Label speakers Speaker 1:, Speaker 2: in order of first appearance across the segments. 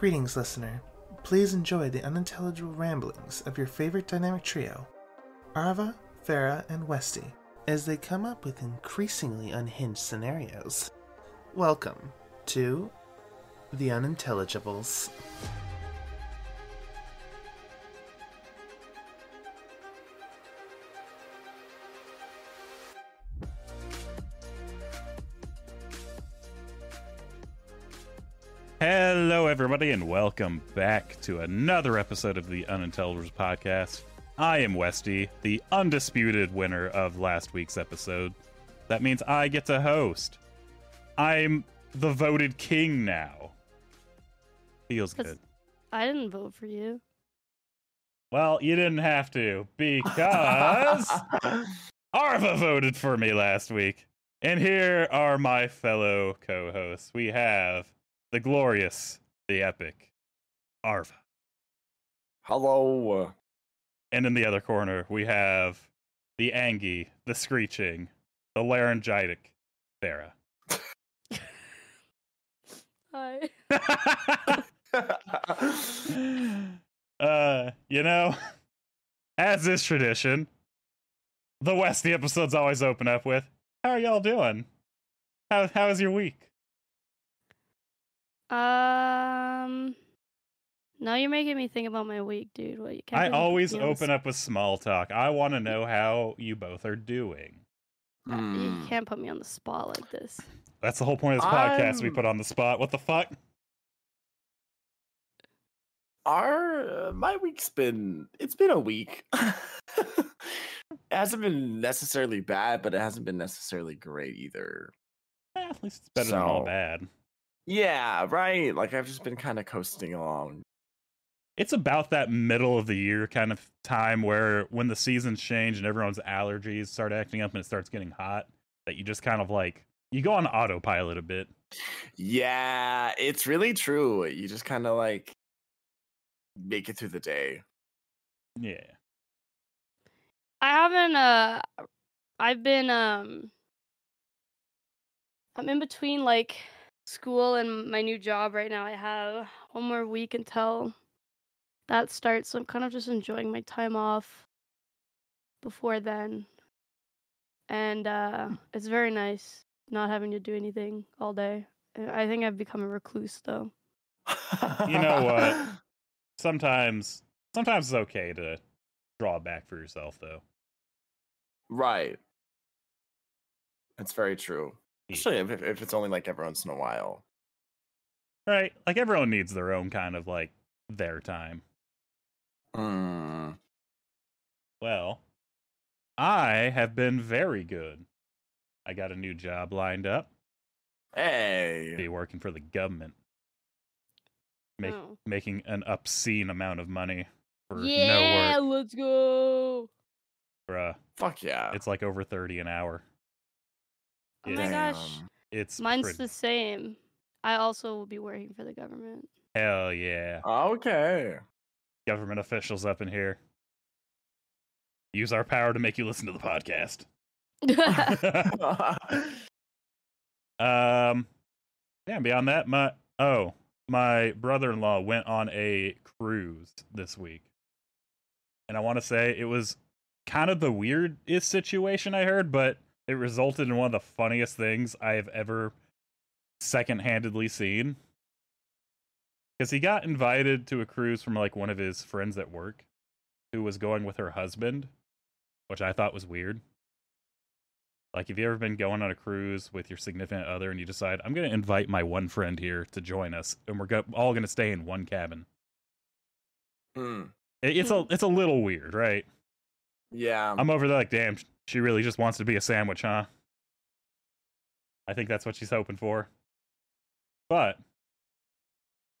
Speaker 1: Greetings, listener. Please enjoy the unintelligible ramblings of your favorite dynamic trio, Arva, Farah, and Westy, as they come up with increasingly unhinged scenarios. Welcome to The Unintelligibles.
Speaker 2: Hello, everybody, and welcome back to another episode of the Unintelligibles podcast. I am Westy, the undisputed winner of last week's episode. That means I get to host. I'm the voted king now. Feels good.
Speaker 3: I didn't vote for you.
Speaker 2: Well, you didn't have to because Arva voted for me last week. And here are my fellow co hosts. We have the glorious, the epic, Arva.
Speaker 4: Hello.
Speaker 2: And in the other corner, we have the Angie, the Screeching, the Laryngitic, Farah.
Speaker 3: Hi.
Speaker 2: uh, you know, as is tradition, the Westy episodes always open up with, "How are y'all doing? How how is your week?"
Speaker 3: Um. Now you're making me think about my week, dude. What you can't
Speaker 2: I always
Speaker 3: me on the
Speaker 2: open up with small talk. I want to know how you both are doing.
Speaker 3: spot. You
Speaker 4: Hmm.
Speaker 3: can't put me on the spot like this.
Speaker 2: That's the whole point of this podcast. We
Speaker 4: I'm-
Speaker 2: put on the spot. What the fuck?
Speaker 4: Our uh, my week's been it's been a week. it hasn't been necessarily bad, but it hasn't been necessarily great either.
Speaker 2: Eh, at least it's better than all bad.
Speaker 4: Yeah, right. Like I've just been kind of coasting along.
Speaker 2: it's about that middle of the year kind of time where when the seasons change and everyone's allergies start acting up and it starts getting hot that you just kind of like you go on autopilot a bit
Speaker 4: Yeah, it's really true. You just kind of like make it through the day.
Speaker 2: yeah
Speaker 3: I haven't. Uh, I've been. Um. I'm in between like school and my new job right now. I have one more week until that starts, so I'm kind of just enjoying my time off before then. And uh, it's very nice not having to do anything all day. Uh, I think I've become a recluse though.
Speaker 2: You know what? sometimes sometimes it's okay to draw back for yourself though
Speaker 4: Right. It's very true.
Speaker 2: Yeah.
Speaker 4: Especially if, if- if it's only like every once in a while.
Speaker 2: right like everyone needs their own kind of like their time
Speaker 4: Mm.
Speaker 2: well i have been very good i got a new job lined up
Speaker 4: Hey.
Speaker 2: be working for the government make,
Speaker 3: Oh.
Speaker 2: making an obscene amount of money for
Speaker 3: Yeah,
Speaker 2: no work
Speaker 3: let's go.
Speaker 2: bruh
Speaker 4: Fuck yeah.
Speaker 2: it's like over 30 an hour
Speaker 3: Oh my gosh.
Speaker 2: It's
Speaker 3: Mine's
Speaker 2: pretty-
Speaker 3: the same. I also will be working for the government.
Speaker 2: hell yeah
Speaker 4: Okay.
Speaker 2: government officials up in here use our power to make you listen to the podcast um yeah beyond that my oh my brother-in-law went on a cruise this week and i want to say it was kind of the weirdest situation i heard but it resulted in one of the funniest things i have ever second-handedly seen because he got invited to a cruise from like one of his friends at work who was going with her husband which i thought was weird like, have you ever been going on a cruise with your significant other and you decide, I'm going to invite my one friend here to join us and we're go- all going to stay in one cabin?
Speaker 4: Hmm.
Speaker 2: It- it's a it's a little weird, right?
Speaker 4: Yeah.
Speaker 2: I'm over there like, damn, she really just wants to be a sandwich, huh? I think that's what she's hoping for. But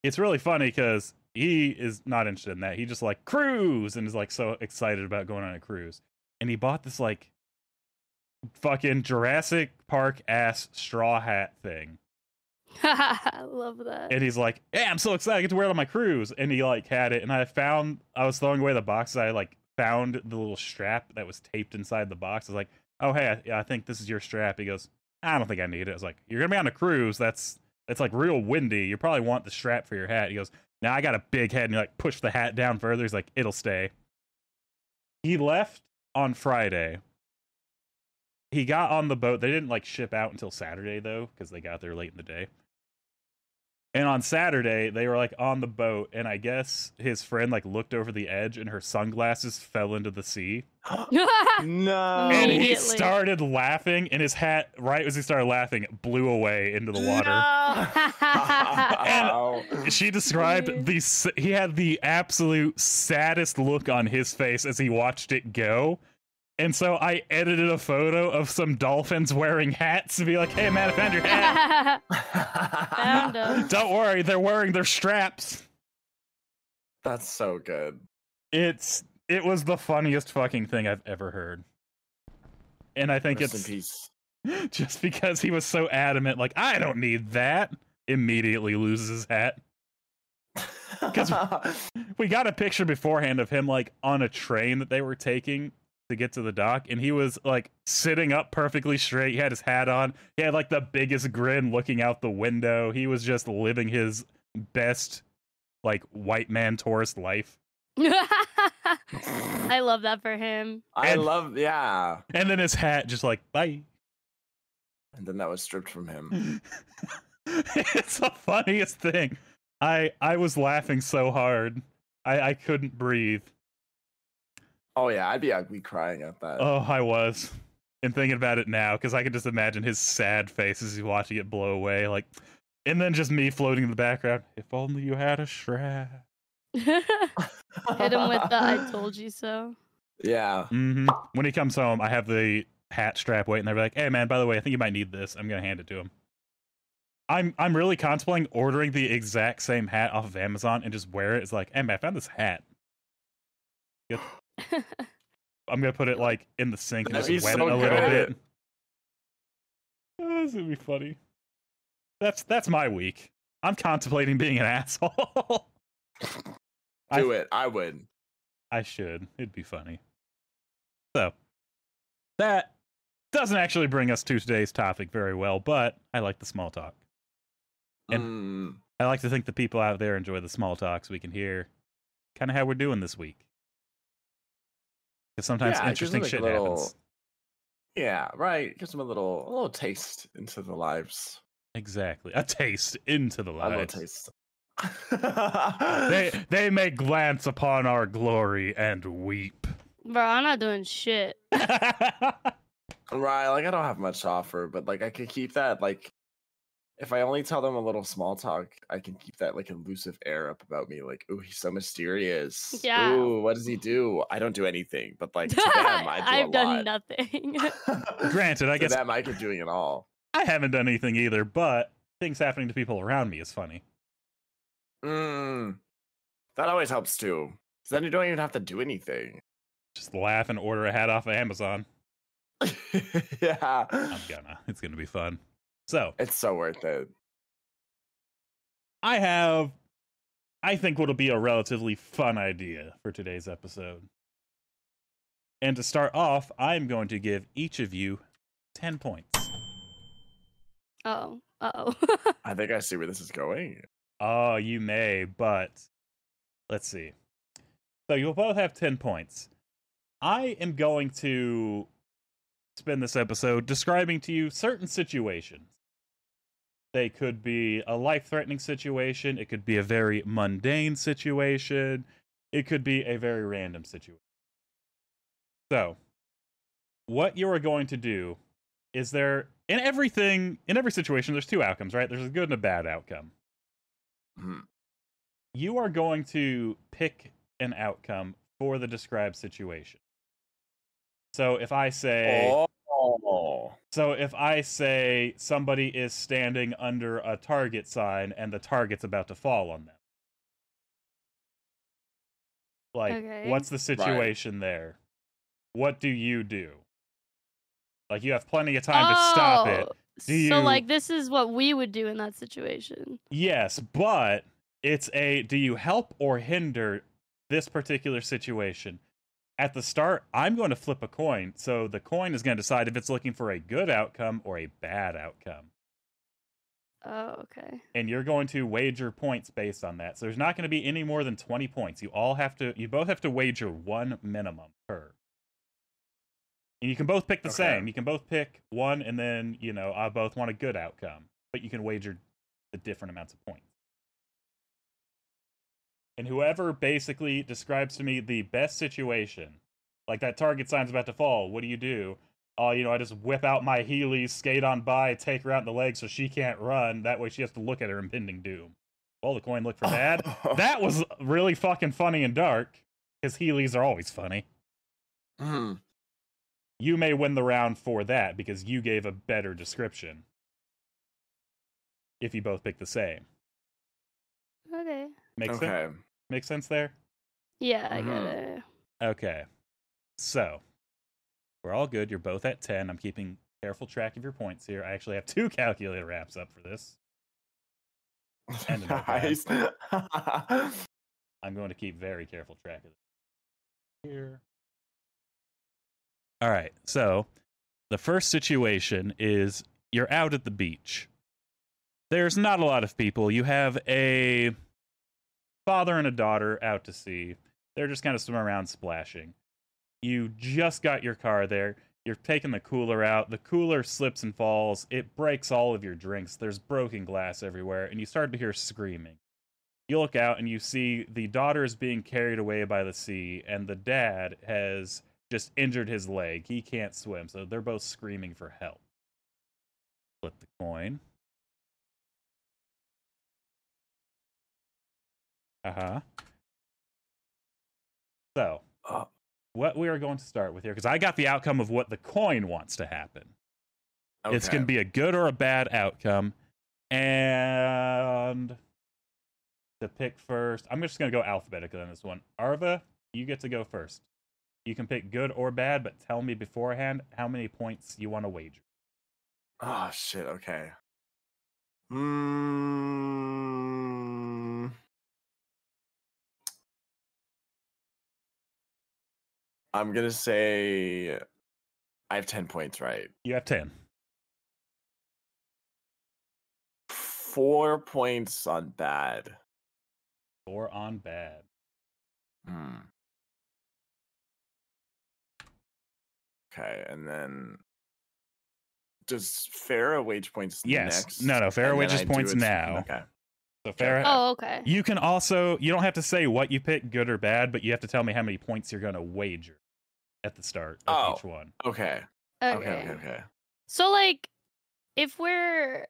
Speaker 2: it's really funny because he is not interested in that. He just like cruise and is like so excited about going on a cruise. And he bought this like fucking Jurassic Park ass straw hat thing.
Speaker 3: I love that.
Speaker 2: And he's like, Yeah, I'm so excited I get to wear it on my cruise. And he like had it and I found I was throwing away the box. I like found the little strap that was taped inside the box. I was like, Oh hey, I, I think this is your strap. He goes, I don't think I need it. I was like, You're gonna be on a cruise, that's it's like real windy. You probably want the strap for your hat. He goes, now I got a big head, and you like push the hat down further. He's like, it'll stay. He left on Friday. He got on the boat. They didn't like ship out until Saturday though, because they got there late in the day. And on Saturday, they were like on the boat, and I guess his friend like looked over the edge, and her sunglasses fell into the sea.
Speaker 4: no.
Speaker 2: And he started laughing, and his hat, right as he started laughing, blew away into the water.
Speaker 4: No.
Speaker 2: She described the he had the absolute saddest look on his face as he watched it go. And so I edited a photo of some dolphins wearing hats to be like, "Hey man, I found your hat.
Speaker 3: Found 'em.
Speaker 2: Don't worry, they're wearing their straps."
Speaker 4: That's so good.
Speaker 2: It's it was the funniest fucking thing I've ever heard. And I think
Speaker 4: Rest
Speaker 2: it's
Speaker 4: in peace.
Speaker 2: just because he was so adamant, like, I don't need that, immediately loses his hat. 'Cause- We got a picture beforehand of him like on a train that they were taking to get to the dock, and he was like sitting up perfectly straight. He had his hat on. He had like the biggest grin looking out the window. He was just living his best like white man tourist life.
Speaker 3: I love that for him.
Speaker 4: I
Speaker 2: And-
Speaker 4: love, yeah.
Speaker 2: And then his hat just like bye.
Speaker 4: And then that was stripped from him.
Speaker 2: it's the funniest thing. I I was laughing so hard. I I couldn't breathe.
Speaker 4: Oh yeah, I'd be ugly crying at that.
Speaker 2: Oh, I was. And thinking about it now, because I can just imagine his sad face as he's watching it blow away, like, and then just me floating in the background. If only you had a strap.
Speaker 3: Hit him with the "I told you so."
Speaker 4: Yeah.
Speaker 2: hmm When he comes home, I have the hat strap waiting there. Like, hey man, by the way, I think you might need this. I'm gonna hand it to him. I'm I'm really contemplating ordering the exact same hat off of Amazon and just wear it. It's like, hey man, I found this hat. I'm gonna put it like in the sink and
Speaker 4: That'd
Speaker 2: just wet
Speaker 4: so
Speaker 2: it a little bit. Oh, this would be funny. That's that's my week. I'm contemplating being an asshole. I-
Speaker 4: Do it. I would.
Speaker 2: I should. It'd be funny. So that doesn't actually bring us to today's topic very well, but I like the small talk. And-
Speaker 4: Mm.
Speaker 2: I like to think the people out there enjoy the small talks we can hear kind of how we're doing this week. Because sometimes
Speaker 4: Yeah,
Speaker 2: interesting shit
Speaker 4: little-
Speaker 2: happens.
Speaker 4: Yeah, right. Gives them a little a little taste into the lives.
Speaker 2: Exactly. A taste into the
Speaker 4: A little
Speaker 2: lives.
Speaker 4: taste.
Speaker 2: They they may glance upon our glory and weep.
Speaker 3: Bro, I'm not doing shit.
Speaker 4: right, like I don't have much to offer, but like I could keep that like if I only tell them a little small talk, I can keep that like elusive air up about me, like, oh, he's so mysterious.
Speaker 3: Yeah.
Speaker 4: Ooh, what does he do? I don't do anything, but like to them, I do
Speaker 3: I've
Speaker 4: a
Speaker 3: done
Speaker 4: lot.
Speaker 3: nothing.
Speaker 2: Granted, I
Speaker 4: to
Speaker 2: guess
Speaker 4: them, I could doing it all.
Speaker 2: I haven't done anything either, but things happening to people around me is funny.
Speaker 4: Mm, that always helps too. 'cause then you don't even have to do anything.
Speaker 2: Just laugh and order a hat off of Amazon.
Speaker 4: yeah,
Speaker 2: I'm gonna. It's gonna be fun. So
Speaker 4: it's so worth it.
Speaker 2: I have, I think, what'll be a relatively fun idea for today's episode. And to start off, I'm going to give each of you 10 points.
Speaker 3: oh, uh oh.
Speaker 4: I think I see where this is going.
Speaker 2: Oh, you may, but let's see. So you'll both have 10 points. I am going to spend this episode describing to you certain situations. They could be a life threatening situation, it could be a very mundane situation, it could be a very random situation. So, what you are going to do is there, in everything, in every situation, there's two outcomes, right? There's a good and a bad outcome
Speaker 4: Mhm.
Speaker 2: you are going to pick an outcome for the described situation. So if I say
Speaker 4: Oh, Oh.
Speaker 2: so if I say somebody is standing under a target sign and the target's about to fall on them. Like
Speaker 3: Okay.
Speaker 2: what's the situation there? What do you do? Like you have plenty of time to stop it.
Speaker 3: Oh,
Speaker 2: Do
Speaker 3: So like this is what we would do in that situation.
Speaker 2: Yes, but it's a do you help or hinder this particular situation? At the start, I'm going to flip a coin. So the coin is going to decide if it's looking for a good outcome or a bad outcome.
Speaker 3: Oh, okay.
Speaker 2: and you're going to wager points based on that. So there's not going to be any more than 20 points. You all have to you both have to wager one minimum per. And you can both pick the
Speaker 4: Okay.
Speaker 2: same. You can both pick one and then, you know, I both want a good outcome, but you can wager the different amounts of points. And whoever basically describes to me the best situation, like that target sign's about to fall, what do you do? Oh, you know, I just whip out my Heelys, skate on by, take her out in the leg so she can't run. That way she has to look at her impending doom. Well, the coin looked for bad. that was really fucking funny and dark, because Heelys are always funny.
Speaker 4: Hmm.
Speaker 2: You may win the round for that because you gave a better description. If you both pick the same.
Speaker 3: Okay.
Speaker 2: Makes
Speaker 4: okay.
Speaker 2: sense? Makes sense there?
Speaker 3: Yeah, I get
Speaker 4: Mhm.
Speaker 3: it.
Speaker 2: Okay. So, we're all good. You're both at 10. I'm keeping careful track of your points here. I actually have two calculator wraps up for this. And
Speaker 4: nice.
Speaker 2: I'm going to keep very careful track of it. Here. All right. So, the first situation is you're out at the beach. There's not a lot of people. You have a father and a daughter out to sea. They're just kind of swimming around splashing. You just got your car there. You're taking the cooler out. The cooler slips and falls. It breaks all of your drinks. There's broken glass everywhere, and you start to hear screaming you look out and you see the daughter is being carried away by the sea and the dad has just injured his leg he can't swim so they're both screaming for help flip the coin uh-huh so
Speaker 4: Uh,
Speaker 2: what we are going to start with here because i got the outcome of what the coin wants to happen it's going to be a good or a bad outcome. And to pick first, I'm just going to go alphabetically on this one. Arva, you get to go first. You can pick good or bad, but tell me beforehand how many points you want to wager.
Speaker 4: Oh shit. Okay. Hmm. I'm gonna say I have ten points, right?
Speaker 2: You have 10.
Speaker 4: Four points on bad.
Speaker 2: Four on bad.
Speaker 4: Hmm. Okay, and then does Farah wage points
Speaker 2: Yes.
Speaker 4: next?
Speaker 2: No, no, Farah
Speaker 4: and then
Speaker 2: wages points now.
Speaker 4: Okay.
Speaker 2: So, Farah,
Speaker 3: Oh, okay.
Speaker 2: you can also, you don't have to say what you pick, good or bad, but you have to tell me how many points you're going to wager at the start of
Speaker 4: Oh.
Speaker 2: each one.
Speaker 4: Okay.
Speaker 3: Okay.
Speaker 4: Okay. Okay. Okay.
Speaker 3: So like, if we're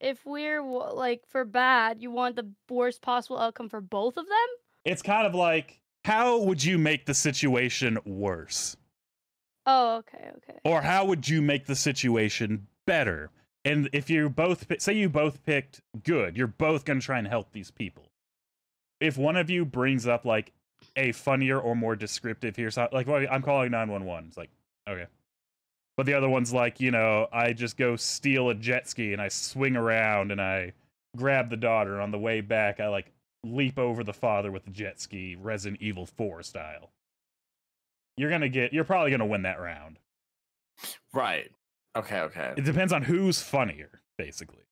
Speaker 3: if we're like for bad, you want the worst possible outcome for both of them.
Speaker 2: It's kind of like, how would you make the situation worse?
Speaker 3: Oh, okay, okay.
Speaker 2: or how would you make the situation better and if you both say you both picked good you're both going to try and help these people if one of you brings up like a funnier or more descriptive here so like well, i'm calling 911 it's like okay but the other one's like you know i just go steal a jet ski and i swing around and i grab the daughter on the way back i like leap over the father with the jet ski resident evil 4 style you're gonna get you're probably gonna win that round
Speaker 4: Right. Okay. Okay.
Speaker 2: it depends on who's funnier, basically.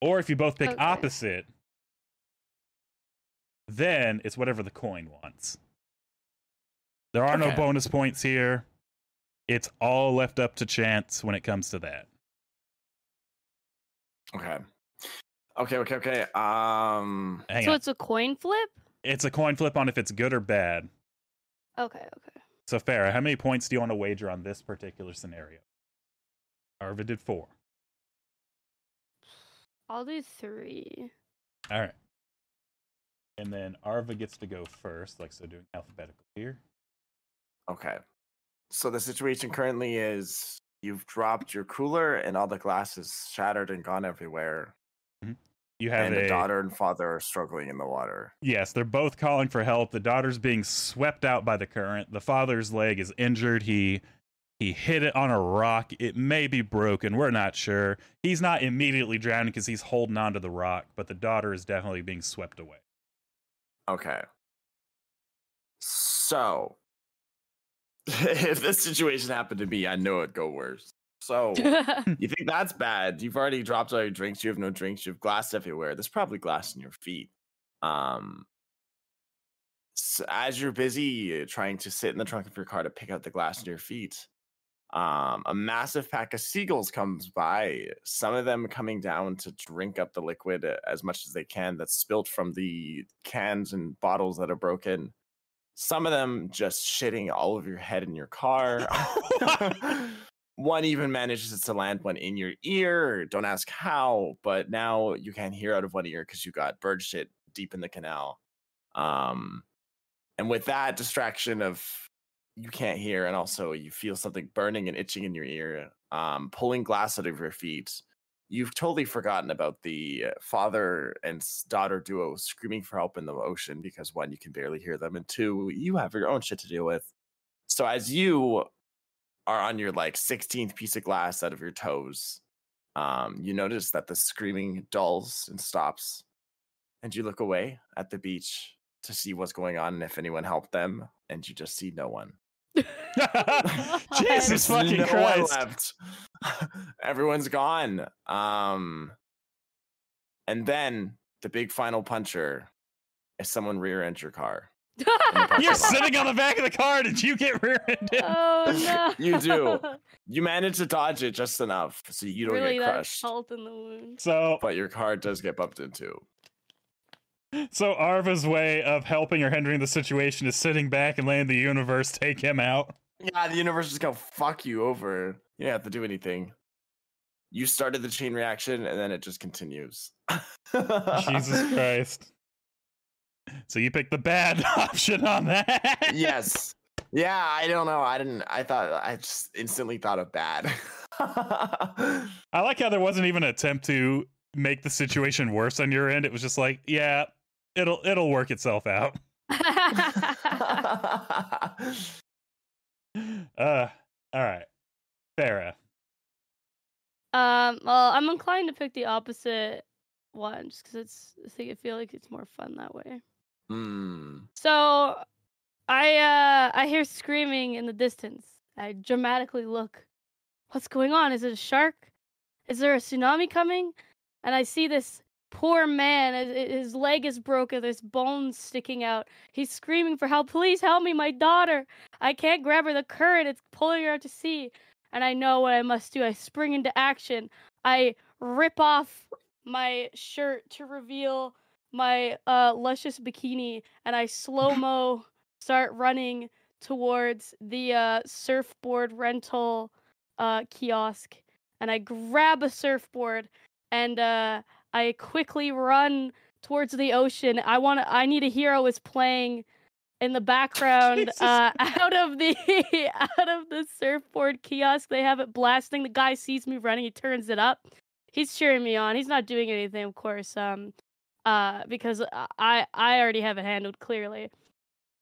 Speaker 2: Or if you both pick
Speaker 3: Okay.
Speaker 2: opposite, then it's whatever the coin wants. There are no bonus points here. It's all left up to chance when it comes to that.
Speaker 4: Okay. Okay. Okay. Okay. Um.
Speaker 2: Hang
Speaker 3: so
Speaker 2: on.
Speaker 3: it's a coin flip.
Speaker 2: It's a coin flip on if it's good or bad.
Speaker 3: Okay, okay.
Speaker 2: So, Farah, how many points do you want to wager on this particular scenario? Arva did four.
Speaker 3: I'll do three.
Speaker 2: All right. And then Arva gets to go first, like so, doing alphabetical here.
Speaker 4: Okay. So the situation currently is you've dropped your cooler and all the glass is shattered and gone everywhere. Mm-hmm.
Speaker 2: You have
Speaker 4: and
Speaker 2: a
Speaker 4: the daughter and father are struggling in the water.
Speaker 2: Yes, they're both calling for help. The daughter's being swept out by the current. The father's leg is injured. He he hit it on a rock. It may be broken. We're not sure. He's not immediately drowning because he's holding onto the rock, but the daughter is definitely being swept away.
Speaker 4: Okay. So if this situation happened to me, I know it'd go worse. So you think that's bad? You've already dropped all your drinks. You have no drinks. You have glass everywhere. There's probably glass in your feet. Um, so as you're busy uh, trying to sit in the trunk of your car to pick out the glass in your feet, um, a massive pack of seagulls comes by. Some of them coming down to drink up the liquid uh, as much as they can that's spilt from the cans and bottles that are broken. Some of them just shitting all over your head in your car. one even manages to land one in your ear. Don't ask how, but now you can't hear out of one ear because you got bird shit deep in the canal. Um, and with that distraction of you can't hear, and also you feel something burning and itching in your ear, um, pulling glass out of your feet, you've totally forgotten about the uh, father and daughter duo screaming for help in the ocean because one, you can barely hear them, and two, you have your own shit to deal with. So as you are on your like 16th piece of glass out of your toes, um, you notice that the screaming dulls and stops, and you look away at the beach to see what's going on and if anyone helped them, and you just see no one.
Speaker 2: Jesus fucking
Speaker 4: no
Speaker 2: Christ.
Speaker 4: left. Everyone's gone. Um, and then the big final puncher is someone rear-ends your car.
Speaker 2: You're sitting on the back of the car. Did you get rear-ended?
Speaker 3: oh no.
Speaker 4: You do. You manage to dodge it just enough so you don't
Speaker 3: really,
Speaker 4: get
Speaker 3: that's
Speaker 4: crushed,
Speaker 3: salt in the wound.
Speaker 2: So,
Speaker 4: but your car does get bumped into.
Speaker 2: So Arva's way of helping or hindering the situation is sitting back and letting the universe take him out.
Speaker 4: Yeah, the universe is gonna fuck you over. You don't have to do anything. You started the chain reaction, and then it just continues.
Speaker 2: Jesus Christ. So you picked the bad option on that.
Speaker 4: yes. Yeah, I don't know. I didn't. I thought. I just instantly thought of bad.
Speaker 2: I like how there wasn't even an attempt to make the situation worse on your end. It was just like, yeah, it'll it'll work itself out. Uh, all right, Farah.
Speaker 3: um, well, I'm inclined to pick the opposite one just because it's. I think I feel like it's more fun that way.
Speaker 4: Hmm.
Speaker 3: So, I uh I hear screaming in the distance. I dramatically look. What's going on? Is it a shark? Is there a tsunami coming? And I see this poor man. his- leg is broken. There's bones sticking out. He's screaming for help. Please help me, my daughter. I can't grab her. The current it's pulling her out to sea. And I know what I must do. I spring into action. I rip off my shirt to reveal my uh, luscious bikini, and I slow mo start running towards the uh, surfboard rental uh, kiosk, and I grab a surfboard and uh, I quickly run towards the ocean. I want to. I need a hero is playing in the background uh, out of the out of the surfboard kiosk. They have it blasting. The guy sees me running. He turns it up. He's cheering me on. He's not doing anything, of course, um, uh, because I I already have it handled clearly.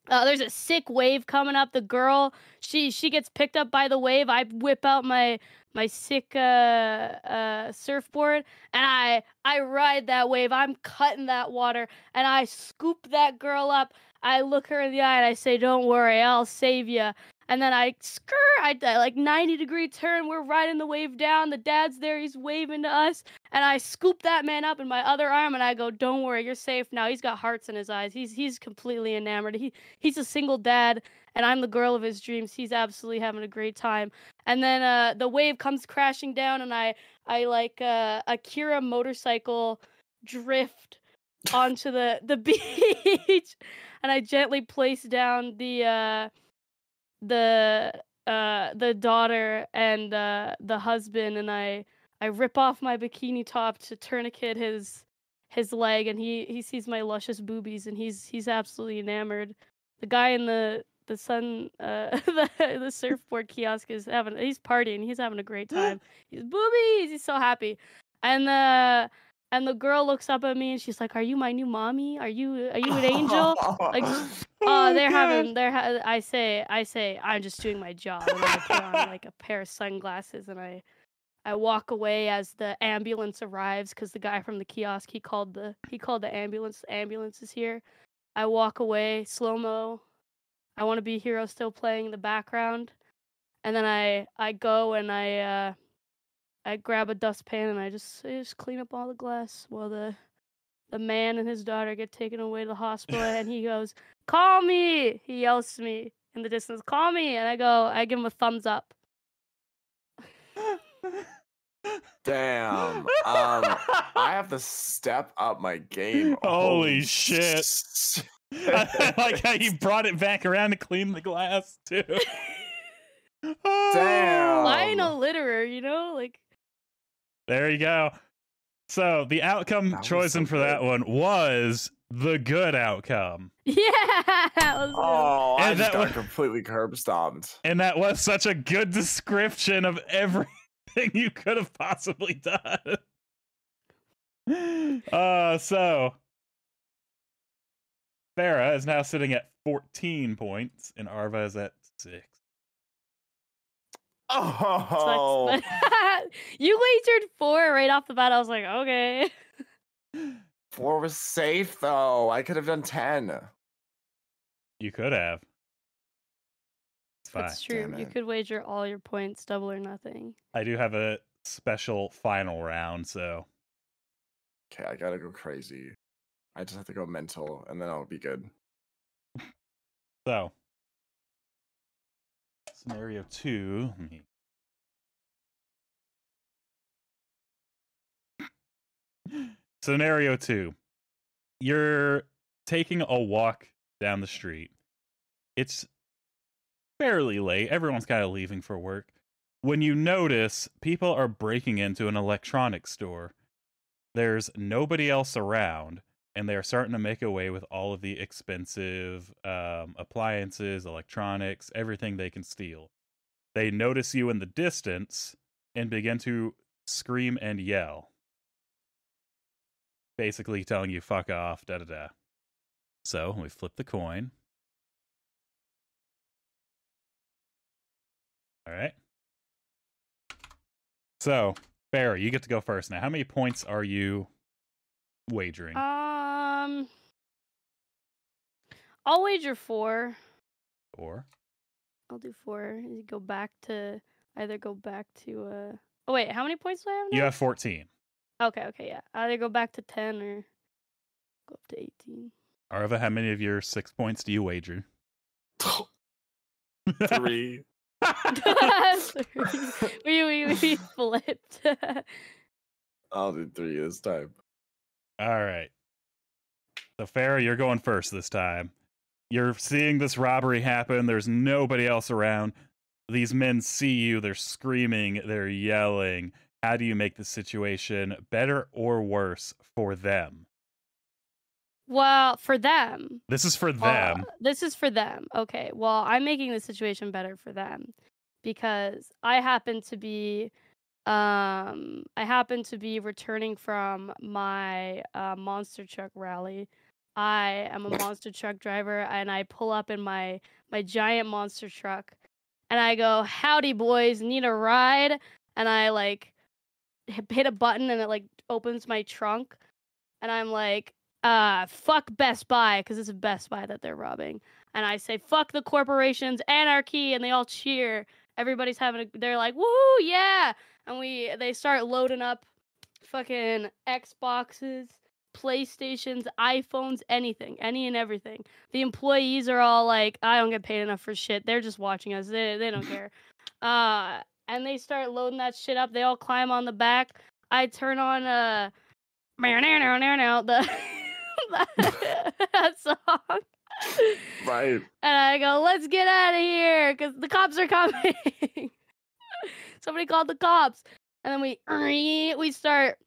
Speaker 3: Uh, there's a sick wave coming up. The girl, she she gets picked up by the wave. I whip out my my sick uh, uh, surfboard and I I ride that wave. I'm cutting that water and I scoop that girl up. I look her in the eye and I say, "Don't worry, I'll save you." And then I skr, I I, like 90 degree turn. We're riding the wave down. The dad's there. He's waving to us, and I scoop that man up in my other arm and I go, "Don't worry, you're safe now." He's got hearts in his eyes. He's he's completely enamored. He he's a single dad, and I'm the girl of his dreams. He's absolutely having a great time. And then uh, the wave comes crashing down, and I I like uh, Akira motorcycle drift onto the the beach, and I gently place down the uh, the uh, the daughter and uh, the husband, and I I rip off my bikini top to tourniquet his his leg, and he he sees my luscious boobies, and he's he's absolutely enamored. The guy in the the sun uh the, the surfboard kiosk is having he's partying he's having a great time. He's boobies! He's so happy. And the and the girl looks up at me and she's like are you my new mommy? Are you are you an angel? Like oh they're having they're ha- i say i say i'm just doing my job. And i put on like a pair of sunglasses and i i walk away as the ambulance arrives because the guy from the kiosk he called the he called the ambulance the ambulance is here. I walk away slow mo I want to be hero still playing in the background. And then I I go and I uh I grab a dustpan and I just I just clean up all the glass while the the man and his daughter get taken away to the hospital and he goes, "Call me!" He yells to me in the distance, "Call me!" And I go, I give him a thumbs up.
Speaker 4: Damn. Um, I have to step up my game.
Speaker 2: Holy shit. I like how you brought it back around to clean the glass too.
Speaker 4: Damn.
Speaker 3: Lion
Speaker 4: Um,
Speaker 3: a litterer, you know, like
Speaker 2: There you go. So the outcome
Speaker 4: That was
Speaker 2: chosen
Speaker 4: so
Speaker 2: for that one was the good outcome.
Speaker 3: yeah. that was it.
Speaker 4: Oh, I
Speaker 2: And
Speaker 4: just
Speaker 2: that
Speaker 4: got
Speaker 2: was-
Speaker 4: completely curb stomped.
Speaker 2: And that was such a good description of everything you could have possibly done. Uh so Farah is now sitting at 14 points and Arva is at 6.
Speaker 4: Oh,
Speaker 3: Sucks, you wagered four right off the bat. I was like, okay.
Speaker 4: four was safe though. I could have done ten.
Speaker 2: You could have. It's fine.
Speaker 3: That's true. You could wager all your points, double or nothing.
Speaker 2: I do have a special final round, so
Speaker 4: Okay, I gotta go crazy. I just have to go mental, and then I'll be good.
Speaker 2: so scenario two. Scenario two. You're taking a walk down the street. It's fairly late. Everyone's kind of leaving for work. When you notice people are breaking into an electronics store, there's nobody else around, and they're starting to make away with all of the expensive um, appliances, electronics, everything they can steal. They notice you in the distance and begin to scream and yell basically telling you fuck off, da da da. So we flip the coin. All right. So, Farah, you get to go first now. How many points are you wagering?
Speaker 3: Um, I'll wager four.
Speaker 2: Four.
Speaker 3: I'll do four. You Go back to either go back to uh. Oh wait, how many points do I have? Now?
Speaker 2: You have 14.
Speaker 3: Okay, okay, yeah. Either go back to ten or go up to eighteen.
Speaker 2: Arva, how many of your six points do you wager?
Speaker 4: Three.
Speaker 3: we, we we flipped.
Speaker 4: I'll do three this time.
Speaker 2: All right. So, Farah, you're going first this time. You're seeing this robbery happen. There's nobody else around. These men see you. They're screaming. They're yelling. How do you make the situation better or worse for them?
Speaker 3: well, for them,
Speaker 2: This is for
Speaker 3: Uh,
Speaker 2: them.
Speaker 3: this is for them. Okay. Well, I'm making the situation better for them because I happen to be um I happen to be returning from my uh, monster truck rally. I am a monster truck driver and I pull up in my my giant monster truck and I go, "Howdy boys, need a ride?" And I like hit a button and it like opens my trunk and I'm like, uh, fuck Best Buy because it's a Best Buy that they're robbing. And I say, fuck the corporations, anarchy, and they all cheer. Everybody's having a, they're like, woohoo, yeah. And we, they start loading up fucking Xboxes, PlayStations, iPhones, anything, any and everything. The employees are all like, I don't get paid enough for shit. They're just watching us. They, they don't care. Uh, and they start loading that shit up. They all climb on the back. I turn on, uh, the that song.
Speaker 4: Right.
Speaker 3: And I go, let's get out of here because the cops are coming. Somebody called the cops. And then we we start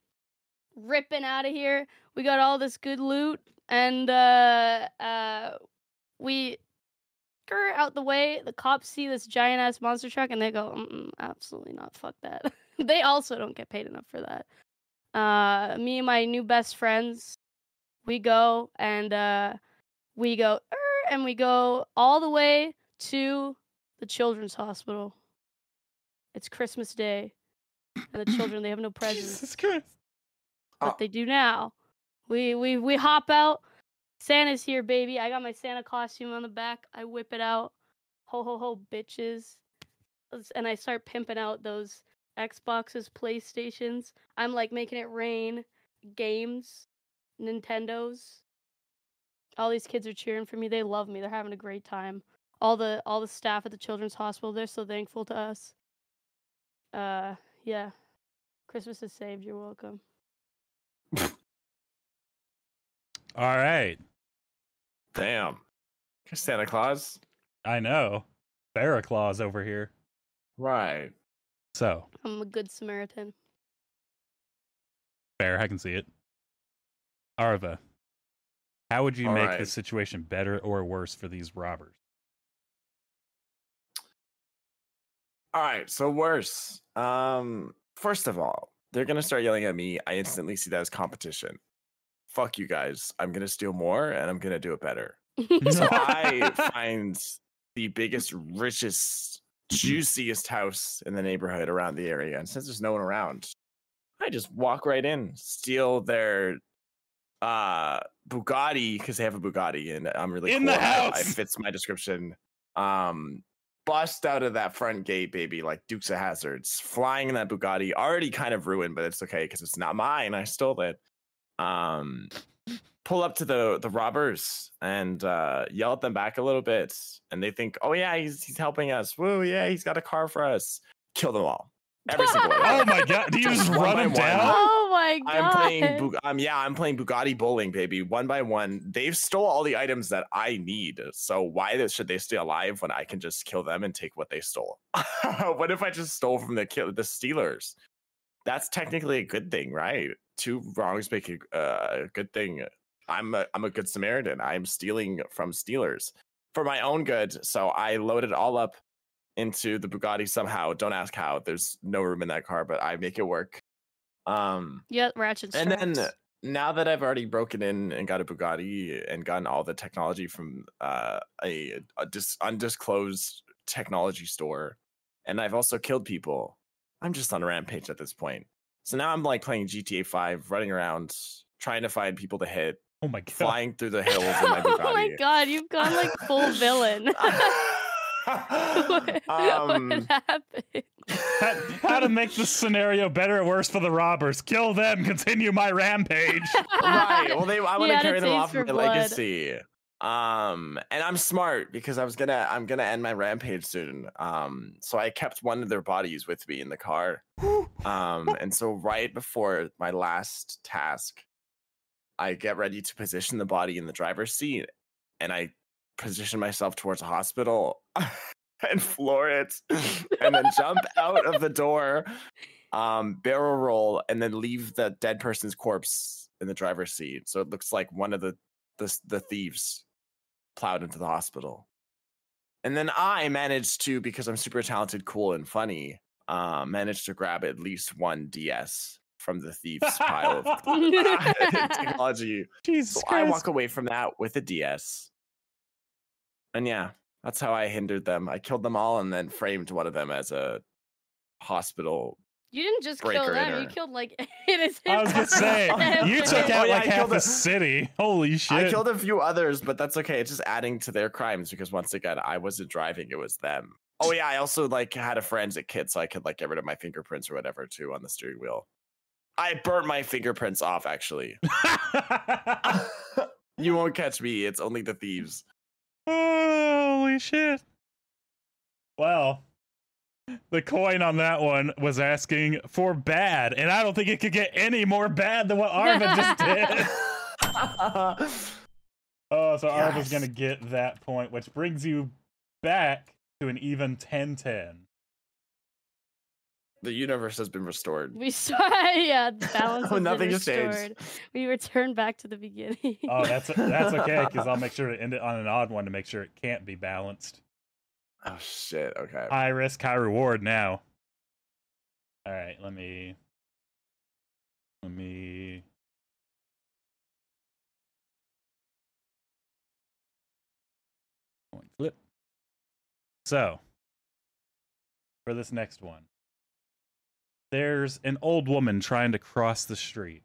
Speaker 3: ripping out of here. We got all this good loot and uh uh we skirt out the way. The cops see this giant ass monster truck and they go, Mm-mm, absolutely not. Fuck that. they also don't get paid enough for that. Uh, me and my new best friends, we go and uh, we go "Er," and we go all the way to the children's hospital. It's Christmas Day, and the children they have no presents
Speaker 2: Jesus Christ.
Speaker 3: But
Speaker 4: Oh.
Speaker 3: they do now. We we we hop out. Santa's here, baby. I got my Santa costume on the back. I whip it out. Ho ho ho, bitches. And I start pimping out those Xboxes, PlayStations. I'm like making it rain. Games, Nintendos. All these kids are cheering for me. They love me. They're having a great time. All the all the staff at the children's hospital, they're so thankful to us. Uh yeah. Christmas is saved. You're welcome.
Speaker 2: All right.
Speaker 4: Damn. Santa Claus.
Speaker 2: I know. Farah Claus over here.
Speaker 4: Right.
Speaker 2: So,
Speaker 3: I'm a good Samaritan.
Speaker 2: fair. I can see it. Arva, how would you
Speaker 4: All
Speaker 2: make
Speaker 4: right.
Speaker 2: this situation better or worse for these robbers?
Speaker 4: All right. So worse. Um. First of all, they're gonna start yelling at me. I instantly see that as competition. Fuck you guys. I'm gonna steal more and I'm gonna do it better. So I find the biggest, richest, juiciest house in the neighborhood around the area. And since there's no one around, I just walk right in, steal their uh Bugatti because they have a Bugatti and I'm really
Speaker 2: In the
Speaker 4: cool. I-
Speaker 2: house!
Speaker 4: It fits my description. Um bust out of that front gate, baby, like Dukes of Hazards, flying in that Bugatti, already kind of ruined, but it's okay because it's not mine. I stole it. Um pull up to the the robbers and uh yell at them back a little bit. And they think oh yeah he's he's helping us. Woo yeah he's got a car for us. Kill them all. Every single one
Speaker 2: Oh my god! Do you just
Speaker 4: One
Speaker 2: run
Speaker 4: by
Speaker 2: them
Speaker 4: one.
Speaker 2: down?
Speaker 3: oh my god.
Speaker 4: i'm playing Bu- um yeah i'm playing bugatti bowling baby one by one. They've stole all the items that i need. So why should they stay alive when i can just kill them and take what they stole? What if i just stole from the kill the stealers that's technically a good thing right two wrongs make a, uh, good thing I'm a, I'm a good Samaritan. I'm stealing from stealers for my own good. So I loaded it all up into the Bugatti somehow. Don't ask how. There's no room in that car, but I make it work. Um,
Speaker 3: Yeah, ratchet
Speaker 4: and then now that I've already broken in and got a Bugatti and gotten all the technology from uh, a, a dis- undisclosed technology store, and I've also killed people, I'm just on a rampage at this point. So now I'm like playing GTA 5, running around, trying to find people to hit,
Speaker 2: Oh my god!
Speaker 4: flying through the hills in my Bugatti.
Speaker 3: oh my god, you've gone like full villain. what
Speaker 4: um,
Speaker 3: what happened?
Speaker 2: How, how to make this scenario better or worse for the robbers? Kill them. Continue my rampage.
Speaker 4: right. Well, they I want to carry them off
Speaker 3: for
Speaker 4: my
Speaker 3: blood.
Speaker 4: legacy. Um, and I'm smart because I was gonna I'm gonna end my rampage soon. Um, so I kept one of their bodies with me in the car. Um, and so right before my last task, I get ready to position the body in the driver's seat, and I position myself towards a hospital and floor it, and then jump out of the door, um, barrel roll, and then leave the dead person's corpse in the driver's seat. So it looks like one of the the, the thieves plowed into the hospital. And then I managed to, because I'm super talented, cool, and funny, uh, managed to grab at least one DS from the thieves' pile of technology.
Speaker 2: Jesus
Speaker 4: So I walk away from that with a DS. And yeah, that's how I hindered them. I killed them all and then framed one of them as a hospital.
Speaker 3: You didn't just kill
Speaker 4: Breaker
Speaker 3: them, you killed like innocent.
Speaker 2: I was gonna say you
Speaker 3: people.
Speaker 2: took
Speaker 4: Oh,
Speaker 2: out
Speaker 4: yeah,
Speaker 2: like
Speaker 4: I
Speaker 2: half
Speaker 4: killed
Speaker 2: the
Speaker 4: a-
Speaker 2: city. Holy shit!
Speaker 4: I killed a few others, but that's okay. It's just adding to their crimes because once again, I wasn't driving; it was them. Oh yeah, I also like had a forensic kit, so I could like get rid of my fingerprints or whatever too on the steering wheel. I burnt my fingerprints off. Actually, you won't catch me. It's only the thieves.
Speaker 2: Holy shit! Well, the coin on that one was asking for bad, and I don't think it could get any more bad than what Arva just did. Oh, so Arva's gonna get that point, which brings you back to an even 10-10.
Speaker 4: the universe has been restored.
Speaker 3: We saw yeah, the balance
Speaker 4: Oh,
Speaker 3: has been
Speaker 4: nothing has changed.
Speaker 3: We return back to the beginning.
Speaker 2: Oh, that's that's okay because I'll make sure to end it on an odd one to make sure it can't be balanced.
Speaker 4: Oh shit. Okay.
Speaker 2: High risk, high reward. Now. All right, let me. Let me. Flip. So, for this next one, there's an old woman trying to cross the street.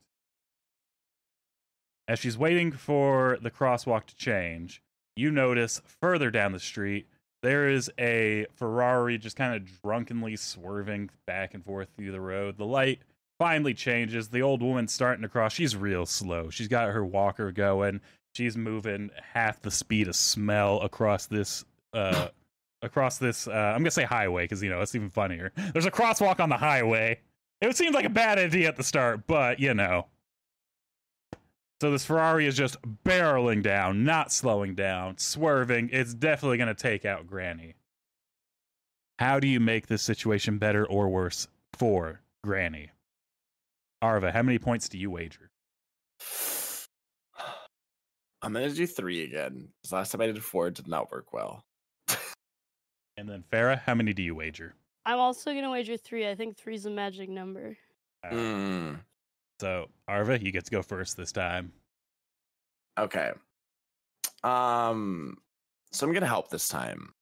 Speaker 2: As she's waiting for the crosswalk to change, you notice further down the street there is a Ferrari just kind of drunkenly swerving back and forth through the road. The light finally changes. The old woman's starting to cross. She's real slow. She's got her walker going. She's moving half the speed of smell across this uh across this uh I'm gonna say highway because you know it's even funnier. There's a crosswalk on the highway. It seemed like a bad idea at the start, but you know. So this Ferrari is just barreling down, not slowing down, swerving. It's definitely gonna take out Granny. How do you make this situation better or worse for Granny? Arva, how many points do you wager?
Speaker 4: I'm gonna do three again. 'cause last time I did four, it did not work well.
Speaker 2: And then Farah, how many do you wager?
Speaker 3: I'm also gonna wager three. I think three's a magic number.
Speaker 2: Uh,
Speaker 4: Mm,
Speaker 2: So Arva, you get to go first this time.
Speaker 4: okay. Um, so I'm gonna help this time.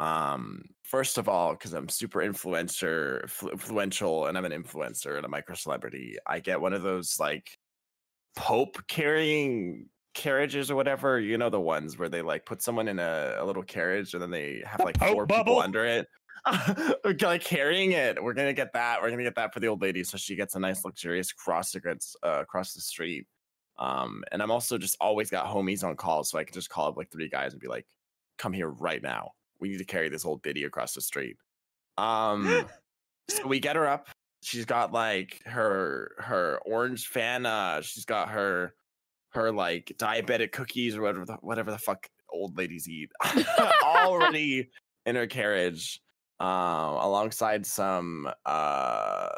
Speaker 4: Um, first of all, because I'm super influencer, influ- influential, and I'm an influencer and a micro celebrity, I get one of those like Pope carrying carriages or whatever. You know the ones where they like put someone in a, a little carriage and then they have
Speaker 2: The
Speaker 4: like
Speaker 2: Pope
Speaker 4: four
Speaker 2: bubble?
Speaker 4: people under it. like carrying it. We're gonna get that. We're gonna get that for the old lady, so she gets a nice luxurious cross against uh, across the street. Um, and I'm also just always got homies on call, so I can just call up like three guys and be like, "Come here right now. We need to carry this old biddy across the street." Um, so we get her up. She's got like her her orange Fanta. She's got her her like diabetic cookies or whatever the, whatever the fuck old ladies eat already in her carriage um alongside some uh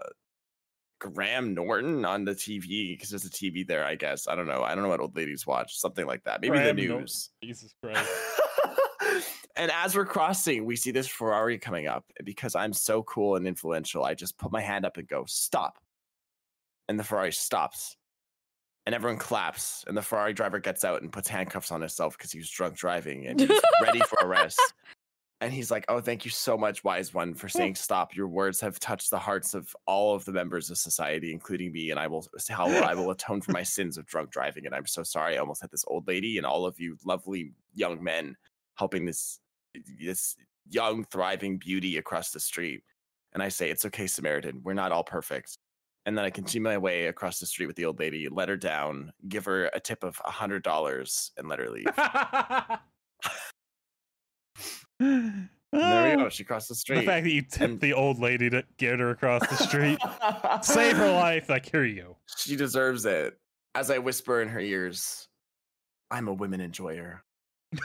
Speaker 4: Graham Norton on the TV because there's a TV there, I guess. I don't know. I don't know what old ladies watch. Something like that. Maybe
Speaker 2: Graham
Speaker 4: the
Speaker 2: Norton.
Speaker 4: news.
Speaker 2: Jesus Christ.
Speaker 4: and as we're crossing, we see this Ferrari coming up. And because I'm so cool and influential, I just put my hand up and go, stop. And the Ferrari stops. And everyone claps. And the Ferrari driver gets out and puts handcuffs on himself because he was drunk driving and he's ready for arrest. And he's like, Oh, thank you so much, wise one, for saying stop. Your words have touched the hearts of all of the members of society, including me. And I will how I will atone for my sins of drunk driving. And I'm so sorry I almost had this old lady and all of you lovely young men helping this this young thriving beauty across the street and i say it's okay samaritan we're not all perfect and then i continue my way across the street with the old lady let her down give her a tip of a hundred dollars and let her leave and there we go ah. she crossed the street.
Speaker 2: The fact that you tipped
Speaker 4: And-
Speaker 2: the old lady to get her across the street, save her life. Like, here you go.
Speaker 4: she deserves it as i whisper in her ears i'm a women enjoyer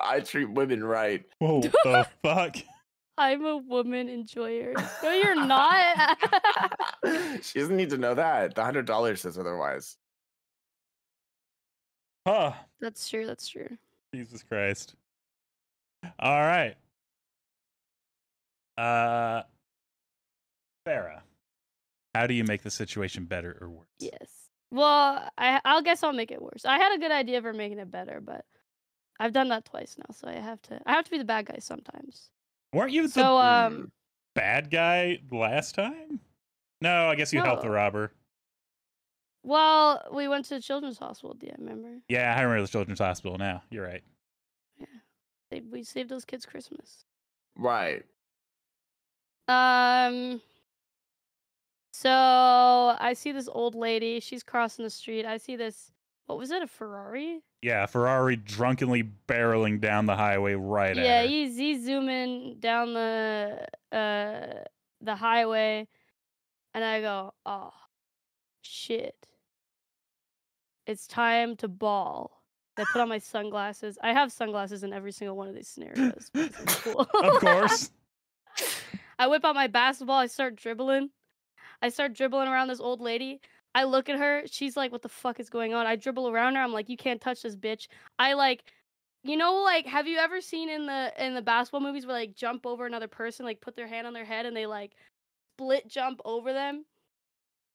Speaker 4: i treat women right
Speaker 2: Whoa, the fuck?
Speaker 3: I'm a woman enjoyer. No, you're not.
Speaker 4: she doesn't need to know that. The hundred dollars says otherwise.
Speaker 2: Huh.
Speaker 3: that's true. That's true.
Speaker 2: Jesus Christ. All right. Uh, Farah, how do you make the situation better or worse?
Speaker 3: Yes. Well, I I'll guess I'll make it worse. I had a good idea for making it better, but I've done that twice now, so I have to I have to be the bad guy sometimes.
Speaker 2: Weren't you the
Speaker 3: um
Speaker 2: bad guy last time? No, I guess you helped the robber.
Speaker 3: well, we went to the children's hospital, do you remember?
Speaker 2: Yeah, I remember the children's hospital now. You're right.
Speaker 3: They, we saved those kids Christmas.
Speaker 4: Right.
Speaker 3: Um so I see this old lady, she's crossing the street. I see this what was it, a Ferrari?
Speaker 2: Yeah, Ferrari drunkenly barreling down the highway right
Speaker 3: yeah,
Speaker 2: at her.
Speaker 3: he's he's zooming down the uh the highway and I go, "Oh shit. It's time to ball." I put on my sunglasses. I have sunglasses in every single one of these scenarios. cool.
Speaker 2: of course.
Speaker 3: I whip out my basketball. I start dribbling. I start dribbling around this old lady. I look at her. She's like, "What the fuck is going on?" I dribble around her. I'm like, "You can't touch this bitch." I like, you know, like, have you ever seen in the in the basketball movies where like jump over another person, like put their hand on their head and they like split jump over them?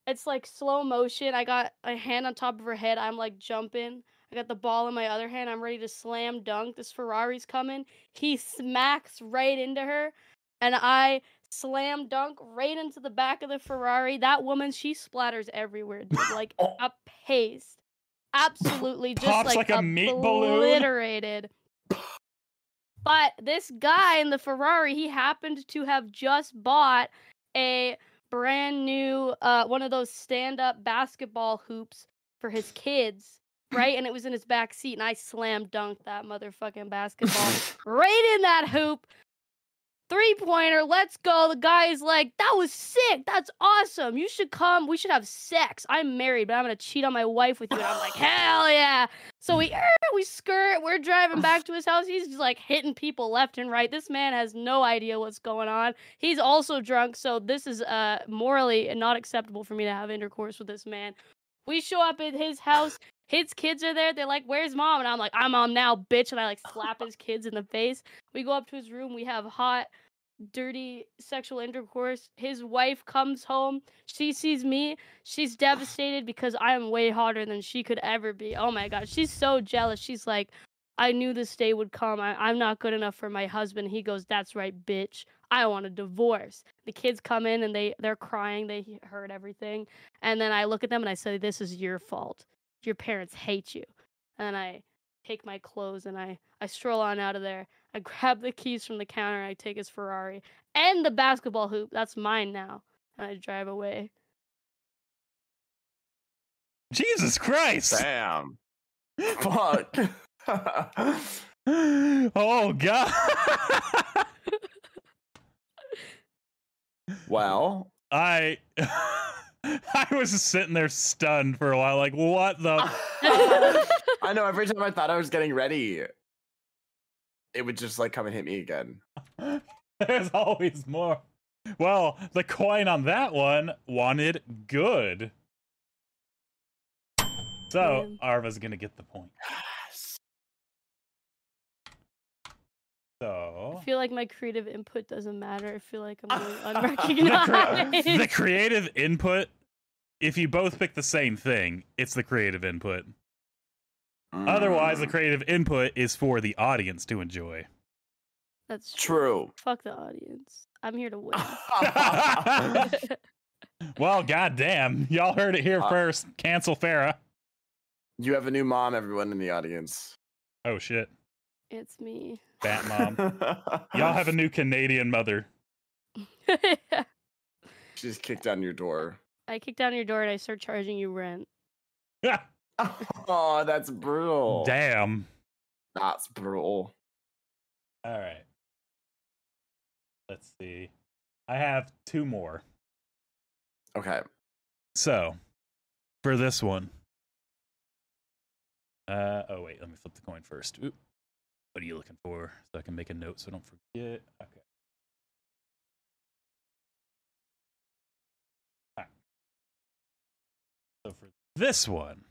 Speaker 3: It's like slow motion. I got a hand on top of her head. I'm like jumping. I got the ball in my other hand. I'm ready to slam dunk. This Ferrari's coming. He smacks right into her, and I slam dunk right into the back of the Ferrari. That woman, she splatters everywhere, dude, like
Speaker 2: Oh.
Speaker 3: a paste. Absolutely, just
Speaker 2: Pops
Speaker 3: like,
Speaker 2: like a meat balloon.
Speaker 3: But this guy in the Ferrari, he happened to have just bought a brand new uh one of those stand-up basketball hoops for his kids, right? And it was in his back seat, and I slam dunked that motherfucking basketball right in that hoop. Three pointer, let's go. The guy is like, that was sick. That's awesome. You should come. We should have sex. I'm married, but I'm gonna cheat on my wife with you. And I'm like, hell yeah. So we er, we skirt. We're driving back to his house. He's just like hitting people left and right. This man has no idea what's going on. He's also drunk, so this is uh morally not acceptable for me to have intercourse with this man. We show up at his house. His kids are there. They're like, "Where's mom?" And I'm like, "I'm mom now, bitch." And I like slap his kids in the face. We go up to his room. We have hot, dirty sexual intercourse. His wife comes home. She sees me. She's devastated because I am way hotter than she could ever be. Oh my god, she's so jealous. She's like, "I knew this day would come. I- I'm not good enough for my husband." He goes, "That's right, bitch. I want a divorce." The kids come in and they they're crying. They heard everything. And then I look at them and I say, "This is your fault. Your parents hate you." And I take my clothes and I I stroll on out of there. I grab the keys from the counter. I take his Ferrari and the basketball hoop. That's mine now. And I drive away.
Speaker 2: Jesus Christ!
Speaker 4: Damn. Fuck.
Speaker 2: oh god.
Speaker 4: well,
Speaker 2: I I was just sitting there stunned for a while, like, what the
Speaker 4: I know every time I thought I was getting ready, it would just like come and hit me again.
Speaker 2: There's always more. Well, the coin on that one wanted good. So Arva's gonna get the point. So
Speaker 3: I feel like my creative input doesn't matter. I feel like I'm going
Speaker 2: the,
Speaker 3: unrecognized.
Speaker 2: cre- the creative input, if you both pick the same thing, it's the creative input. Otherwise, the
Speaker 4: Mm,
Speaker 2: creative input is for the audience to enjoy.
Speaker 3: That's true.
Speaker 4: true.
Speaker 3: Fuck the audience. I'm here to win.
Speaker 2: Well, goddamn, y'all heard it here
Speaker 4: Uh,
Speaker 2: first. Cancel Farah.
Speaker 4: you have a new mom, everyone in the audience.
Speaker 2: Oh shit,
Speaker 3: it's me.
Speaker 2: Bat Mom. Y'all have a new Canadian mother.
Speaker 4: She just kicked down your door.
Speaker 3: I kicked down your door and I start charging you rent. Yeah.
Speaker 4: oh, that's brutal.
Speaker 2: Damn.
Speaker 4: That's brutal.
Speaker 2: All right. Let's see. I have two more.
Speaker 4: Okay.
Speaker 2: So, for this one. Uh oh wait, let me flip the coin first. Oop. What are you looking for? So I can make a note so I don't forget. Okay. Alright. So for this one,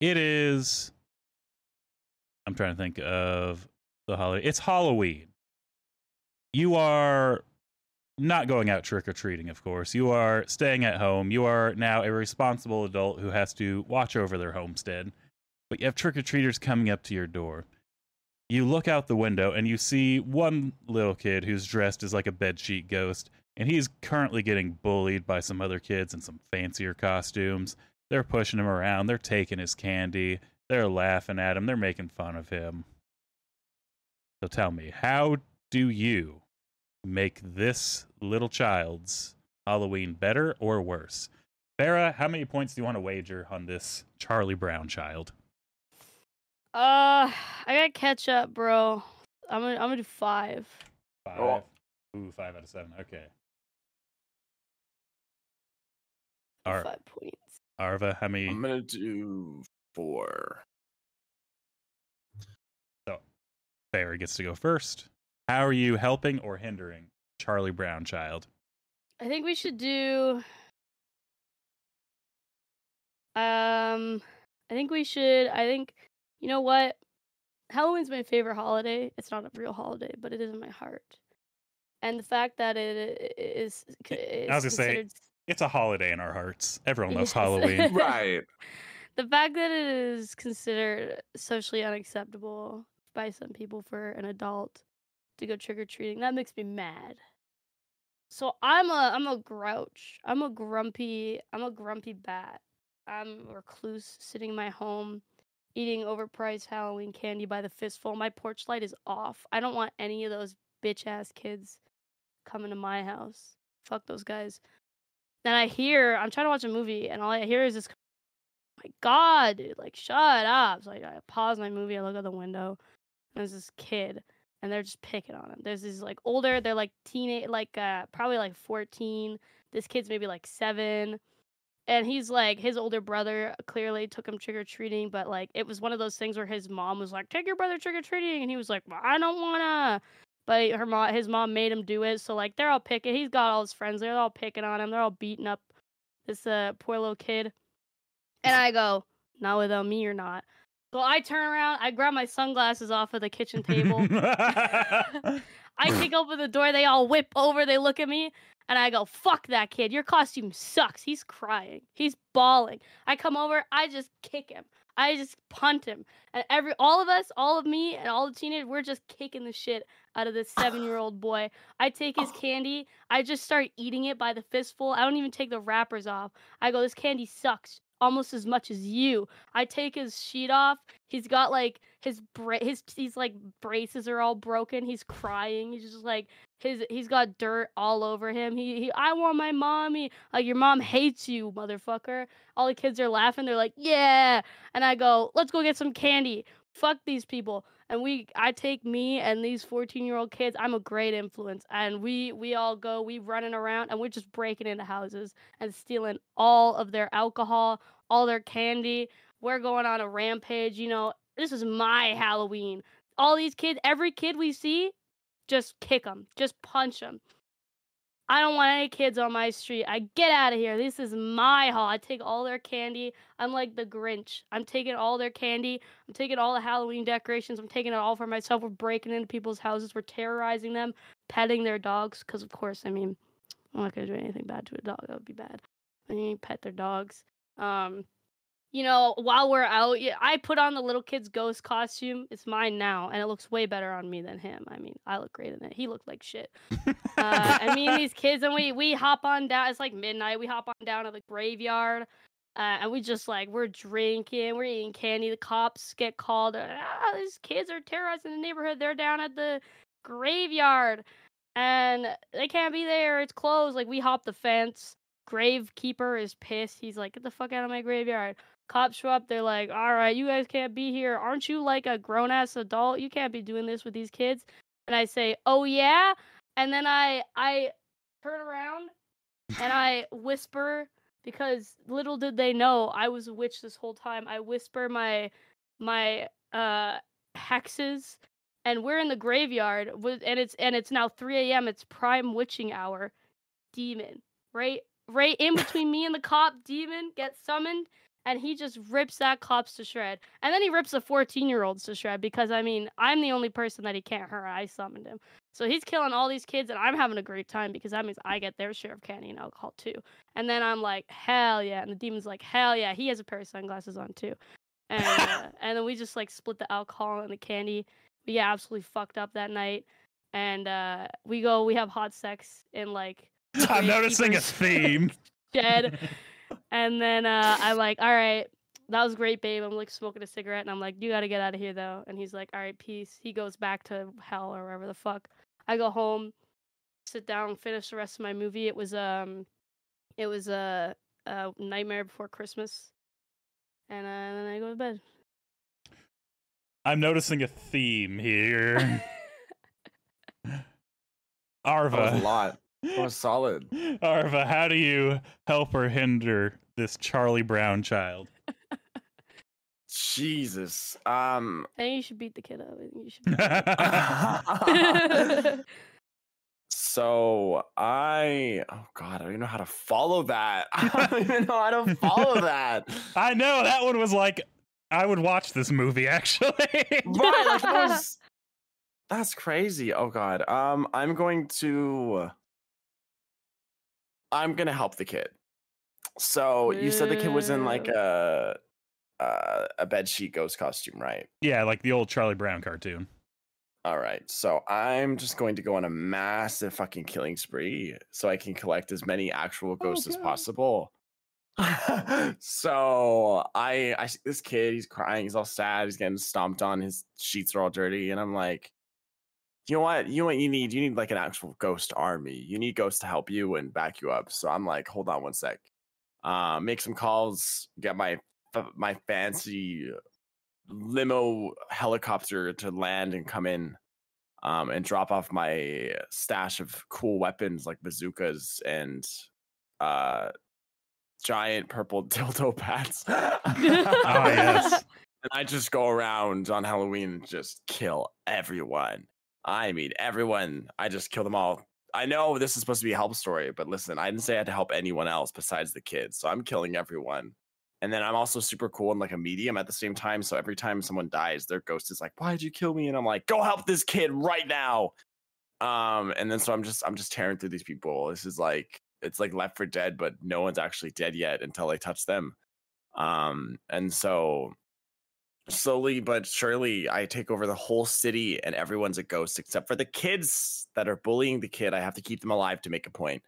Speaker 2: it is I'm trying to think of the holiday. It's Halloween. You are not going out trick or treating, of course. You are staying at home. You are now a responsible adult who has to watch over their homestead. But you have trick or treaters coming up to your door. You look out the window and you see one little kid who's dressed as like a bedsheet ghost, and he's currently getting bullied by some other kids in some fancier costumes. They're pushing him around, they're taking his candy, they're laughing at him, they're making fun of him. So tell me, how do you make this little child's Halloween better or worse? Farah, how many points do you want to wager on this Charlie Brown child?
Speaker 3: Uh, I gotta catch up, bro. I'm gonna, I'm gonna do five.
Speaker 2: Five.
Speaker 4: Oh.
Speaker 2: Ooh, five out of seven. Okay.
Speaker 3: Do
Speaker 2: Ar-
Speaker 3: Five points.
Speaker 2: Arva, how many?
Speaker 4: I'm gonna do four.
Speaker 2: Farah gets to go first. How are you helping or hindering Charlie Brown child?
Speaker 3: I think we should do. Um, I think we should. I think you know what? Halloween's my favorite holiday. It's not a real holiday, but it is in my heart. And the fact that it i- is,
Speaker 2: I was gonna say,
Speaker 3: considered
Speaker 2: It's a holiday in our hearts. Everyone loves
Speaker 3: Yes.
Speaker 2: Halloween.
Speaker 4: Right.
Speaker 3: the fact that it is considered socially unacceptable by some people for an adult to go trick or treating that makes me mad. So I'm a I'm a grouch. I'm a grumpy I'm a grumpy bat. I'm a recluse sitting in my home eating overpriced Halloween candy by the fistful. My porch light is off. I don't want any of those bitch ass kids coming to my house. Fuck those guys. Then I hear I'm trying to watch a movie and all I hear is this my god, dude, like shut up. So like I pause my movie, I look out the window, and there's this kid and they're just picking on him. There's these like older, they're like teenage like uh probably like 14. This kid's maybe like 7 and he's like his older brother clearly took him trick or treating, but like it was one of those things where his mom was like, "Take your brother trick or treating," and he was like, "I don't wanna." But her mom, his mom made him do it. So like they're all picking. He's got all his friends. They're all picking on him. They're all beating up this uh poor little kid. And I go, "Not without me or not." So I turn around. I grab my sunglasses off of the kitchen table. I kick open the door. They all whip over. They look at me, and I go, "Fuck that kid! Your costume sucks." He's crying. He's bawling. I come over. I just kick him. I just punt him. And every all of us, all of me, and all the teenagers, we're just kicking the shit out of this seven-year-old boy. I take his oh. candy. I just start eating it by the fistful. I don't even take the wrappers off. I go, "This candy sucks." Almost as much as you. I take his sheet off. He's got like his bra- his he's like braces are all broken. He's crying. He's just like his he's got dirt all over him. He, he I want my mommy. Like your mom hates you, motherfucker. All the kids are laughing. They're like, "Yeah." And I go, "Let's go get some candy." Fuck these people. And we I take me and these 14-year-old kids. I'm a great influence. And we we all go, we running around and we're just breaking into houses and stealing all of their alcohol, all their candy. We're going on a rampage, you know. This is my Halloween. All these kids, every kid we see, just kick them, just punch them. I don't want any kids on my street. I get out of here. This is my hall. I take all their candy. I'm like the Grinch. I'm taking all their candy. I'm taking all the Halloween decorations. I'm taking it all for myself. We're breaking into people's houses. We're terrorizing them, petting their dogs. Because, of course, I mean, I'm not going to do anything bad to a dog. That would be bad. I mean, pet their dogs. Um, you know, while we're out, yeah, I put on the little kid's ghost costume. It's mine now, and it looks way better on me than him. I mean, I look great in it. He looked like shit. uh, I mean, these kids, and we we hop on down. It's like midnight. We hop on down to the graveyard, uh, and we just like we're drinking, we're eating candy. The cops get called. Ah, these kids are terrorizing the neighborhood. They're down at the graveyard, and they can't be there. It's closed. Like we hop the fence. Gravekeeper is pissed. He's like, "Get the fuck out of my graveyard." Cops show up they're like all right you guys can't be here. Aren't you like a grown-ass adult? You can't be doing this with these kids. And i say oh yeah? And then i i turn around and i whisper because little did they know i was a witch this whole time. I whisper my my uh hexes and we're in the graveyard with and it's and it's now 3 a.m it's prime witching hour. Demon right right in between me and the cop demon gets summoned and he just rips that cops to shred. And then he rips the 14 year olds to shred because I mean, I'm the only person that he can't hurt. I summoned him. So he's killing all these kids, and I'm having a great time because that means I get their share of candy and alcohol too. And then I'm like, hell yeah. And the demon's like, hell yeah. He has a pair of sunglasses on too. And, uh, and then we just like split the alcohol and the candy. We get absolutely fucked up that night. And uh, we go, we have hot sex in like.
Speaker 2: I'm noticing a theme.
Speaker 3: Shed. And then uh, I'm like, all right, that was great, babe. I'm like smoking a cigarette, and I'm like, you got to get out of here though. And he's like, all right, peace. He goes back to hell or wherever the fuck. I go home, sit down, finish the rest of my movie. It was um, it was a, a Nightmare Before Christmas, and, uh, and then I go to bed.
Speaker 2: I'm noticing a theme here. Arva.
Speaker 4: That was a lot. That was solid.
Speaker 2: Arva, how do you help or hinder this Charlie Brown child?
Speaker 4: Jesus. Um
Speaker 3: I think you should beat the kid up. I think you should. Beat the kid up.
Speaker 4: so I oh god, I don't even know how to follow that. I don't even know how to follow that.
Speaker 2: I know that one was like I would watch this movie actually.
Speaker 4: Right, like that was that's crazy. Oh god. Um I'm going to I'm gonna help the kid. So you said the kid was in like a uh, a bed sheet ghost costume, right?
Speaker 2: yeah, like the old Charlie Brown cartoon.
Speaker 4: All right. So I'm just going to go on a massive fucking killing spree so I can collect as many actual ghosts as possible. so I I see this kid, he's crying, he's all sad, he's getting stomped on, his sheets are all dirty, and I'm like, you know what? You know what you need? You need like an actual ghost army. You need ghosts to help you and back you up. So I'm like, hold on one sec. Uh, make some calls, get my my fancy limo helicopter to land and come in um, and drop off my stash of cool weapons like bazookas and uh, giant purple dildo pads.
Speaker 2: oh yes.
Speaker 4: And I just go around on Halloween and just kill everyone. I mean, everyone. I just kill them all. I know this is supposed to be a help story, but listen, I didn't say I had to help anyone else besides the kids. So I'm killing everyone. And then I'm also super cool and like a medium at the same time. So every time someone dies, their ghost is like, "Why'd you kill me?" And I'm like, "Go help this kid right now." Um, and then so I'm just I'm just tearing through these people. This is like it's like Left 4 Dead, but no one's actually dead yet until I touch them. Um, and so slowly but surely I take over the whole city and everyone's a ghost except for the kids that are bullying the kid. I have to keep them alive to make a point,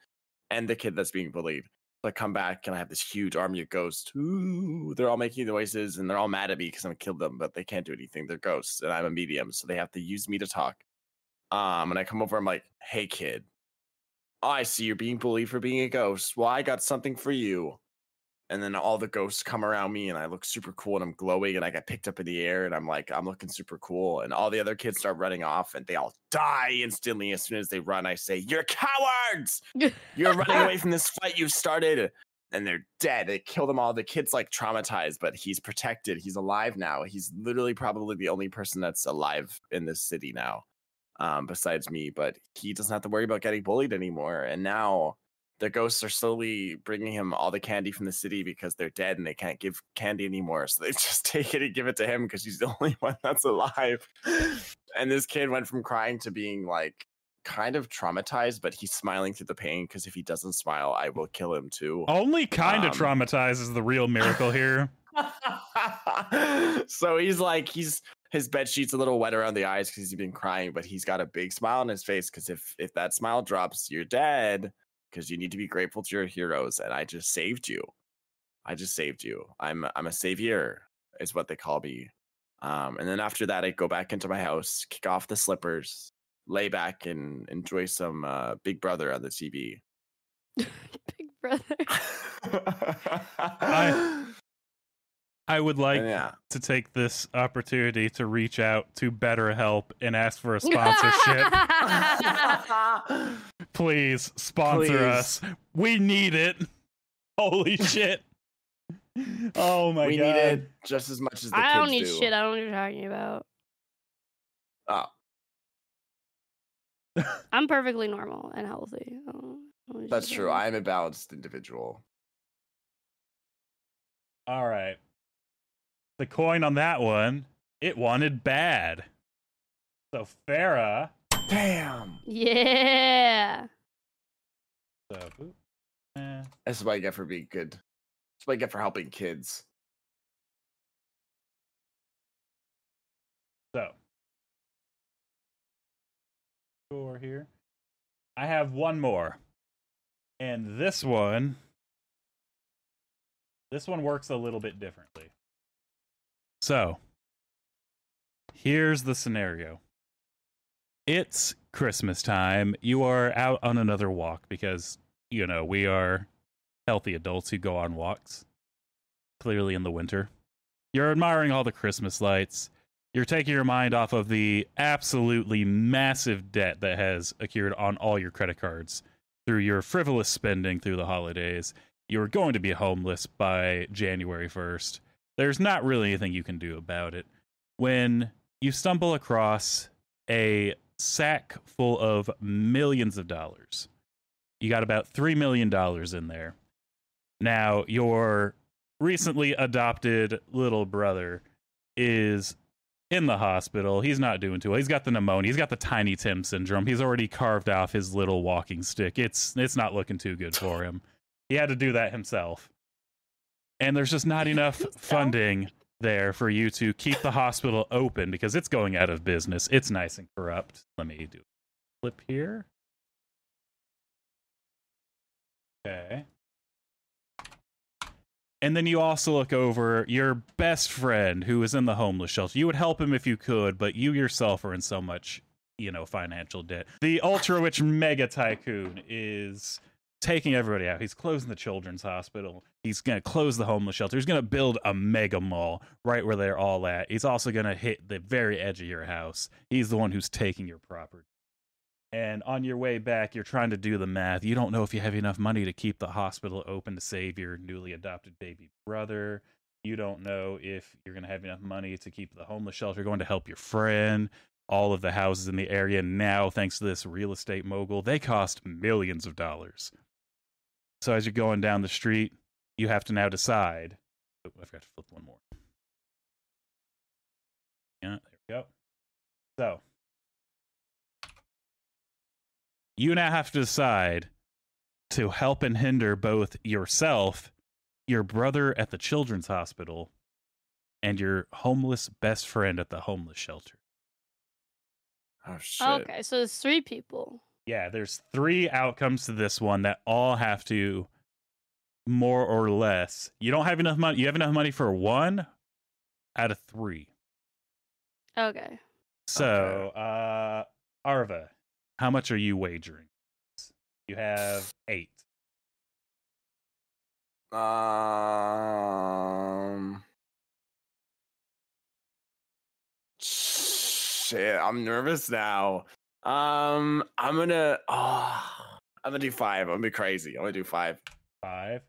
Speaker 4: and the kid that's being bullied. I come back and I have this huge army of ghosts. Ooh, they're all making noises and they're all mad at me because I'm killed them, but they can't do anything. They're ghosts and I'm a medium, so they have to use me to talk. Um, and I come over, I'm like, hey kid, I see you're being bullied for being a ghost. Well, I got something for you and then all the ghosts come around me and I look super cool and I'm glowing and I get picked up in the air and I'm like, I'm looking super cool. And all the other kids start running off and they all die instantly as soon as they run. I say, You're cowards! You're running away from this fight you started. And they're dead. They kill them all. The kid's like traumatized, but he's protected. He's alive now. He's literally probably the only person that's alive in this city now, um, besides me. But he doesn't have to worry about getting bullied anymore. And now the ghosts are slowly bringing him all the candy from the city because they're dead and they can't give candy anymore. So they just take it and give it to him because he's the only one that's alive. And this kid went from crying to being like kind of traumatized, but he's smiling through the pain because if he doesn't smile, I will kill him too.
Speaker 2: Only kind of
Speaker 4: Um,
Speaker 2: traumatized is the real miracle here.
Speaker 4: so he's like he's his bed sheet's a little wet around the eyes because he's been crying, but he's got a big smile on his face because if if that smile drops, you're dead. Because you need to be grateful to your heroes, and I just saved you. I just saved you. I'm I'm a savior, is what they call me. Um, and then after that, I go back into my house, kick off the slippers, lay back, and enjoy some uh, Big Brother on the TV.
Speaker 3: Big brother.
Speaker 2: I- I would like
Speaker 4: yeah.
Speaker 2: to take this opportunity to reach out to BetterHelp and ask for a sponsorship. Please sponsor
Speaker 4: Please.
Speaker 2: us. We need it. Holy shit. Oh my
Speaker 4: we
Speaker 2: god.
Speaker 4: We need it just as much as the
Speaker 3: I
Speaker 4: kids
Speaker 3: don't need
Speaker 4: do.
Speaker 3: shit. I don't know what you're talking about.
Speaker 4: Oh,
Speaker 3: I'm perfectly normal and healthy. I don't- I don't know what you're
Speaker 4: that's true. I am a balanced individual.
Speaker 2: All right. The coin on that one, it wanted bad. So Farah.
Speaker 4: Damn.
Speaker 3: Yeah.
Speaker 2: So, oop, eh,
Speaker 4: That's what I get for being good. That's what I get for helping kids.
Speaker 2: so. Score here. I have one more. And this one. This one works a little bit differently. So. Here's the scenario. It's Christmas time. You are out on another walk because, you know, we are healthy adults who go on walks, clearly in the winter. You're admiring all the Christmas lights. You're taking your mind off of the absolutely massive debt that has accrued on all your credit cards through your frivolous spending through the holidays. You're going to be homeless by January 1st. There's not really anything you can do about it. When you stumble across a sack full of millions of dollars, you got about $3 million in there. Now, your recently adopted little brother is in the hospital. He's not doing too well. He's got the pneumonia. He's got the Tiny Tim syndrome. He's already carved off his little walking stick. It's it's not looking too good for him. He had to do that himself. And there's just not enough funding there for you to keep the hospital open because it's going out of business. It's nice and corrupt. Let me do a flip here. Okay. And then you also look over your best friend who is in the homeless shelter. You would help him if you could, but you yourself are in so much, you know, financial debt. The ultra rich mega tycoon is taking everybody out. He's closing the children's hospital. He's going to close the homeless shelter. He's going to build a mega mall right where they're all at. He's also going to hit the very edge of your house. He's the one who's taking your property. And on your way back, you're trying to do the math. You don't know if you have enough money to keep the hospital open to save your newly adopted baby brother. You don't know if you're going to have enough money to keep the homeless shelter going to help your friend. All of the houses in the area now, thanks to this real estate mogul, they cost millions of dollars. So as you're going down the street, you have to now decide. Oh, I forgot to flip one more. Yeah, there we go. So you now have to decide to help and hinder both yourself, your brother at the children's hospital, and your homeless best friend at the homeless shelter.
Speaker 4: Oh shit.
Speaker 3: Okay, so there's three people.
Speaker 2: Yeah, there's three outcomes to this one that all have to more or less. You don't have enough money. You have enough money for one out of three.
Speaker 3: Okay.
Speaker 2: So, uh Arva, how much are you wagering? You have eight.
Speaker 4: Um. Shit, I'm nervous now. Um, I'm gonna. Oh, I'm gonna do five. I'm gonna be crazy. I'm gonna do five.
Speaker 2: Five.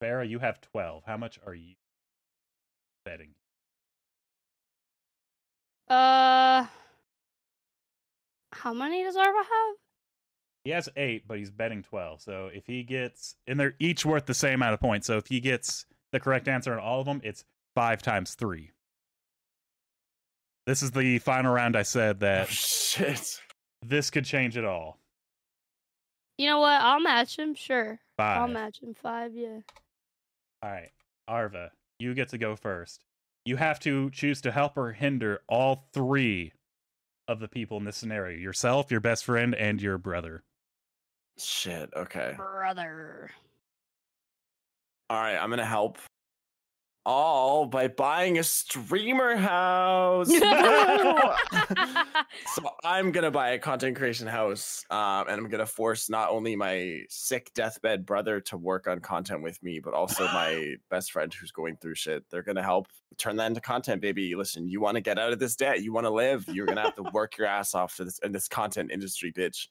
Speaker 2: Farah, you have twelve. How much are you betting?
Speaker 3: Uh, how many does Arva have?
Speaker 2: He has eight, but he's betting twelve. So if he gets, and they're each worth the same amount of points. So if he gets the correct answer on all of them, it's five times three. This is the final round. I said that.
Speaker 4: Oh,
Speaker 2: that
Speaker 4: shit.
Speaker 2: This could change it all.
Speaker 3: You know what? I'll match him. Sure, I'll match him. Five. Yeah.
Speaker 2: All right, Arva, you get to go first. You have to choose to help or hinder all three of the people in this scenario: yourself, your best friend, and your brother.
Speaker 4: Shit. Okay.
Speaker 3: Brother.
Speaker 4: All right. I'm gonna help. All by buying a streamer house. So I'm gonna buy a content creation house, um, and I'm gonna force not only my sick deathbed brother to work on content with me, but also my best friend who's going through shit. They're gonna help turn that into content, baby. Listen, you want to get out of this debt, you want to live, you're gonna have to work your ass off to this in this content industry, bitch.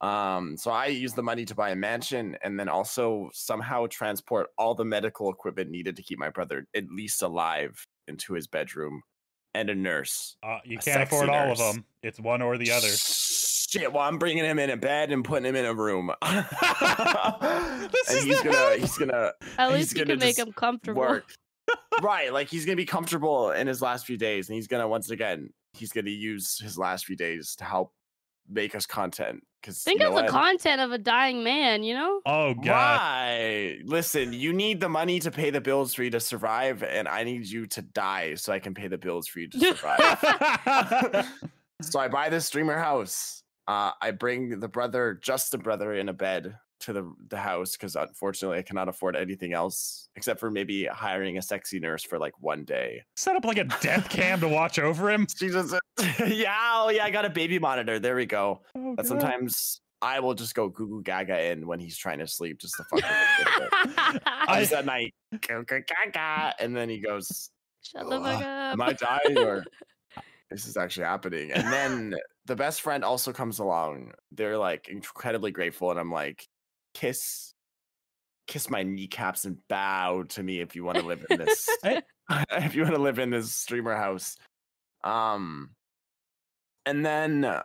Speaker 4: Um, so I use the money to buy a mansion and then also somehow transport all the medical equipment needed to keep my brother at least alive into his bedroom and a nurse.
Speaker 2: Uh, you
Speaker 4: A
Speaker 2: can't afford
Speaker 4: sexy
Speaker 2: all of them. It's one or the other.
Speaker 4: Shit, well, I'm bringing him in a bed and putting him in a room.
Speaker 2: This
Speaker 4: and
Speaker 2: is
Speaker 4: he's
Speaker 2: the
Speaker 4: gonna
Speaker 2: house.
Speaker 4: he's gonna
Speaker 3: At
Speaker 4: He's
Speaker 3: least you
Speaker 4: gonna
Speaker 3: can make him comfortable.
Speaker 4: work. right, like he's gonna be comfortable in his last few days, and he's gonna once again he's gonna use his last few days to help make us content. Because
Speaker 3: Think
Speaker 4: you
Speaker 3: of
Speaker 4: know
Speaker 3: the
Speaker 4: what?
Speaker 3: content of a dying man. You know.
Speaker 2: Oh god.
Speaker 4: Right. Listen, you need the money to pay the bills for you to survive, and I need you to die so I can pay the bills for you to survive. so I buy this streamer house. Uh, I bring the brother, just the brother, in a bed to the the house because unfortunately I cannot afford anything else except for maybe hiring a sexy nurse for like one day.
Speaker 2: Set up like a death cam to watch over him.
Speaker 4: Jesus, yeah, oh yeah, I got a baby monitor. There we go.
Speaker 2: Oh,
Speaker 4: But sometimes I will just go goo goo gaga in when he's trying to sleep just to fuck with him.
Speaker 2: I-
Speaker 4: Just at night, goo goo gaga, and then he goes,
Speaker 3: Shut the fuck up.
Speaker 4: "Am I dying or this is actually happening?" And then the best friend also comes along. They're like incredibly grateful, and I'm like, "Kiss, kiss my kneecaps and bow to me if you want to live in this. If you want to live in this streamer house." Um, and then uh,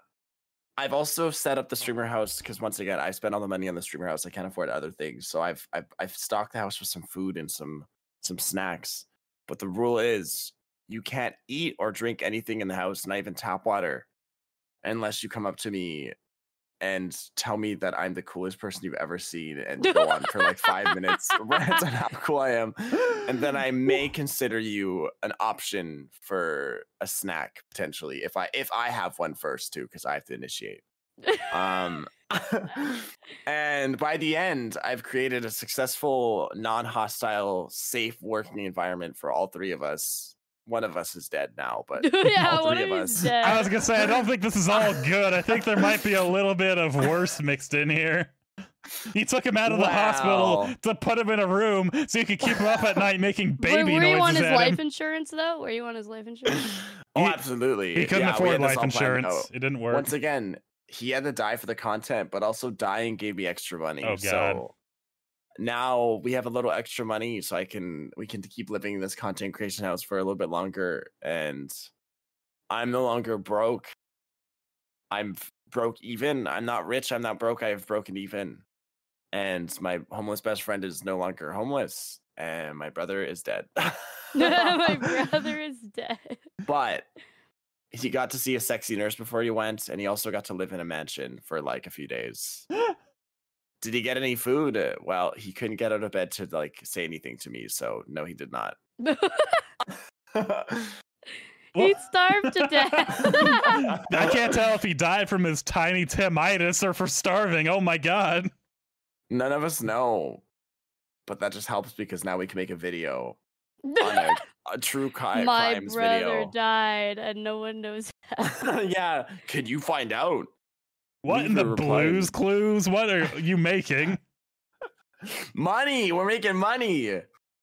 Speaker 4: I've also set up the streamer house because once again, I spent all the money on the streamer house. I can't afford other things, so I've I've, I've stocked the house with some food and some some snacks. But the rule is you can't eat or drink anything in the house, not even tap water, unless you come up to me and tell me that I'm the coolest person you've ever seen and go on for like five minutes rant on how cool I am. And then I may consider you an option for a snack potentially if I if I have one first too, because I have to initiate. Um and by the end, I've created a successful, non-hostile, safe working environment for all three of us. One of us is dead now, but
Speaker 3: yeah,
Speaker 4: all three
Speaker 3: of
Speaker 4: of us.
Speaker 3: dead.
Speaker 2: I was gonna say I don't think this is all good. I think there might be a little bit of worse mixed in here. You took him out of the hospital to put him in a room so you could keep him up at night making
Speaker 3: Were,
Speaker 2: baby
Speaker 3: were you on his life
Speaker 2: him.
Speaker 3: insurance though? Were you on his life insurance?
Speaker 4: oh, absolutely.
Speaker 2: He couldn't
Speaker 4: Yeah,
Speaker 2: afford life
Speaker 4: all planned
Speaker 2: insurance.
Speaker 4: out.
Speaker 2: It didn't work.
Speaker 4: Once again, he had to die for the content, but also dying gave me extra money.
Speaker 2: Oh, God.
Speaker 4: So now we have a little extra money, so I can we can keep living in this content creation house for a little bit longer. And I'm no longer broke. I'm broke even. I'm not rich. I'm not broke. I have broken even. And my homeless best friend is no longer homeless, and my brother is dead.
Speaker 3: My brother is dead.
Speaker 4: but he got to see a sexy nurse before he went, and he also got to live in a mansion for like a few days. Did he get any food? Uh, Well, he couldn't get out of bed to like say anything to me, so no, he did not.
Speaker 3: he starved to death.
Speaker 2: I can't tell if he died from his tiny timitis or for starving. Oh my god.
Speaker 4: None of us know, but that just helps because now we can make a video on a, a true cri-
Speaker 3: My
Speaker 4: crimes
Speaker 3: brother
Speaker 4: video.
Speaker 3: died, and no one knows.
Speaker 4: yeah, could you find out?
Speaker 2: What in the
Speaker 4: replied.
Speaker 2: Blue's Clues? What are you making?
Speaker 4: money we're making money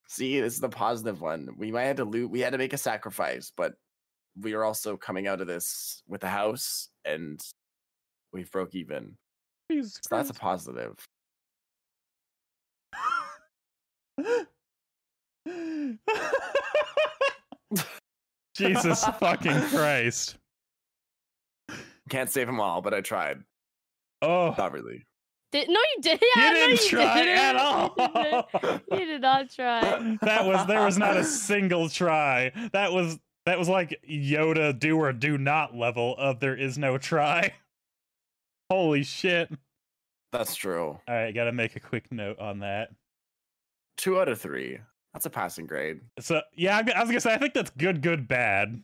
Speaker 4: see this is the positive one we might have to loot we had to make a sacrifice but we are also coming out of this with a house and we've broke even
Speaker 2: Jesus
Speaker 4: so that's a positive
Speaker 2: Jesus fucking Christ.
Speaker 4: Can't save them all but i tried
Speaker 2: Oh,
Speaker 4: not really
Speaker 3: Did, no, you did. Yeah,
Speaker 2: you didn't
Speaker 3: you
Speaker 2: try
Speaker 3: didn't.
Speaker 2: at
Speaker 3: You
Speaker 2: all.
Speaker 3: didn't. You did not try.
Speaker 2: that was there was not a single try. That was that was like Yoda do or do not level of there is no try. Holy shit.
Speaker 4: that's true
Speaker 2: All right, got to make a quick note on that.
Speaker 4: two out of three that's a passing grade
Speaker 2: So, yeah, I I was going to say I think that's good good bad.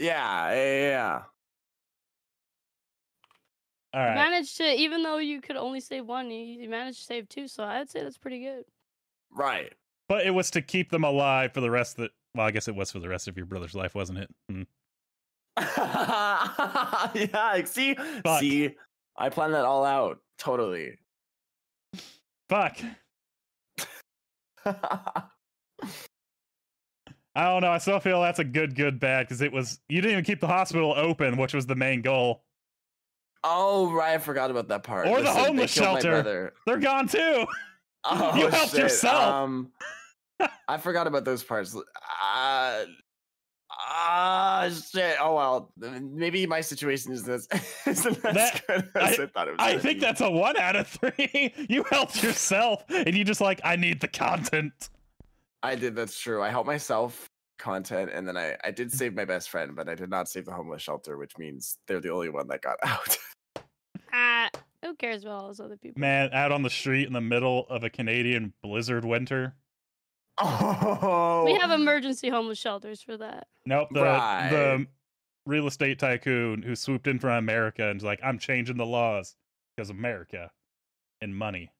Speaker 4: yeah yeah, yeah.
Speaker 2: All
Speaker 3: You managed to, even though you could only save one, you, you managed to save two. So I'd say that's pretty good.
Speaker 4: right
Speaker 2: But it was to keep them alive for the rest of the well, I guess it was for the rest of your brother's life, wasn't it? Hmm.
Speaker 4: yeah see
Speaker 2: Fuck.
Speaker 4: see i planned that all out totally
Speaker 2: Fuck. I don't know. I still feel that's a good good bad because it was you didn't even keep the hospital open, which was the main goal.
Speaker 4: Oh right, I forgot about that part.
Speaker 2: Or the homeless
Speaker 4: my
Speaker 2: shelter. They're gone too.
Speaker 4: Oh,
Speaker 2: You helped
Speaker 4: shit.
Speaker 2: yourself.
Speaker 4: Um, I forgot about those parts. Ah, ah, shit. Oh well, maybe my situation is this isn't
Speaker 2: That-
Speaker 4: good as I, thought it was.
Speaker 2: I think
Speaker 4: be.
Speaker 2: that's a one out of three. You helped yourself, and you just like I need the content.
Speaker 4: I did. That's true. I helped myself content, and then I I did save my best friend, but I did not save the homeless shelter, which means they're the only one that got out.
Speaker 3: Ah, who cares about all those other people?
Speaker 2: Man, out on the street in the middle of a Canadian blizzard winter.
Speaker 4: oh,
Speaker 3: We have emergency homeless shelters for that.
Speaker 2: Nope, the
Speaker 4: Right.
Speaker 2: the real estate tycoon who swooped in from America and was like, "I'm changing the laws because America and money."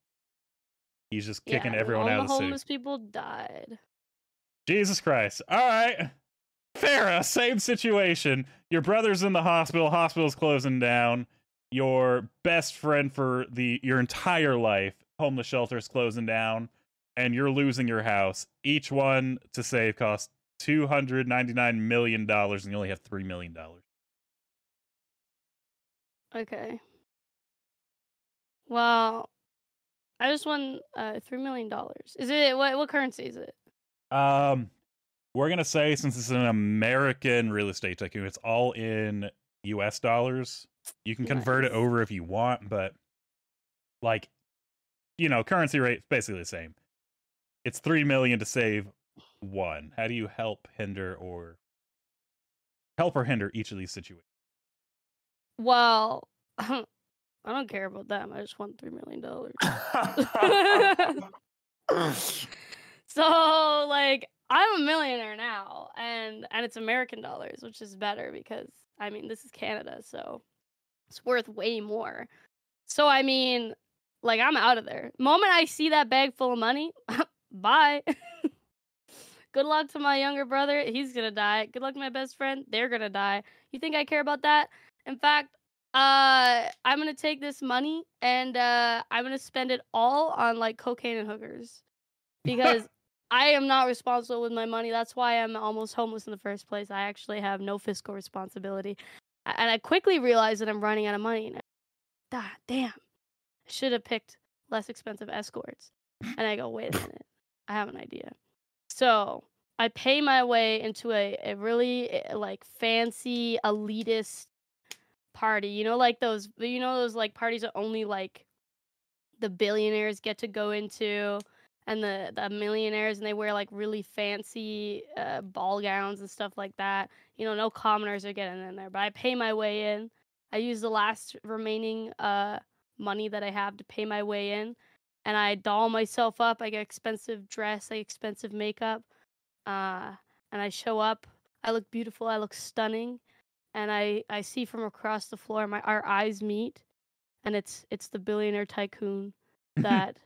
Speaker 2: He's just kicking
Speaker 3: yeah,
Speaker 2: everyone
Speaker 3: all
Speaker 2: out
Speaker 3: the
Speaker 2: of the city.
Speaker 3: homeless people died.
Speaker 2: Jesus Christ! All right, Farah, same situation. Your brother's in the hospital. Hospital's closing down. Your best friend for the your entire life, homeless shelter's closing down, and you're losing your house. Each one to save costs two hundred ninety nine million dollars, and you only have three million dollars.
Speaker 3: Okay. Well, I just won uh, three million dollars. Is it what? What currency is it?
Speaker 2: Um, we're gonna say since it's an American real estate tycoon, it's all in U.S. dollars. You can convert it over if you want, but like, you know, currency rate is basically the same. It's three million to save one. How do you help, hinder, or help or hinder each of these situations?
Speaker 3: Well, I don't care about them. I just want three million dollars. So like I'm a millionaire now and and it's American dollars, which is better because I mean this is Canada, so it's worth way more. So I mean, like I'm out of there. Moment I see that bag full of money, bye. Good luck to my younger brother. He's gonna die. Good luck to my best friend. They're gonna die. You think I care about that? In fact, uh, I'm gonna take this money and uh, I'm gonna spend it all on like cocaine and hookers because I am not responsible with my money. That's why I'm almost homeless in the first place. I actually have no fiscal responsibility, and I quickly realized that I'm running out of money. And I, damn, I should have picked less expensive escorts. And I go, wait a minute, I have an idea. So I pay my way into a, a really eh, like fancy elitist party. You know, like those you know those like parties that only like the billionaires get to go into and the the millionaires and they wear like really fancy uh, ball gowns and stuff like that. You know, no commoners are getting in there, but I pay my way in. I use the last remaining uh money that I have to pay my way in and I doll myself up. I get expensive dress, I get expensive makeup. Uh and I show up. I look beautiful, I look stunning. And I I see from across the floor my our eyes meet and it's it's the billionaire tycoon that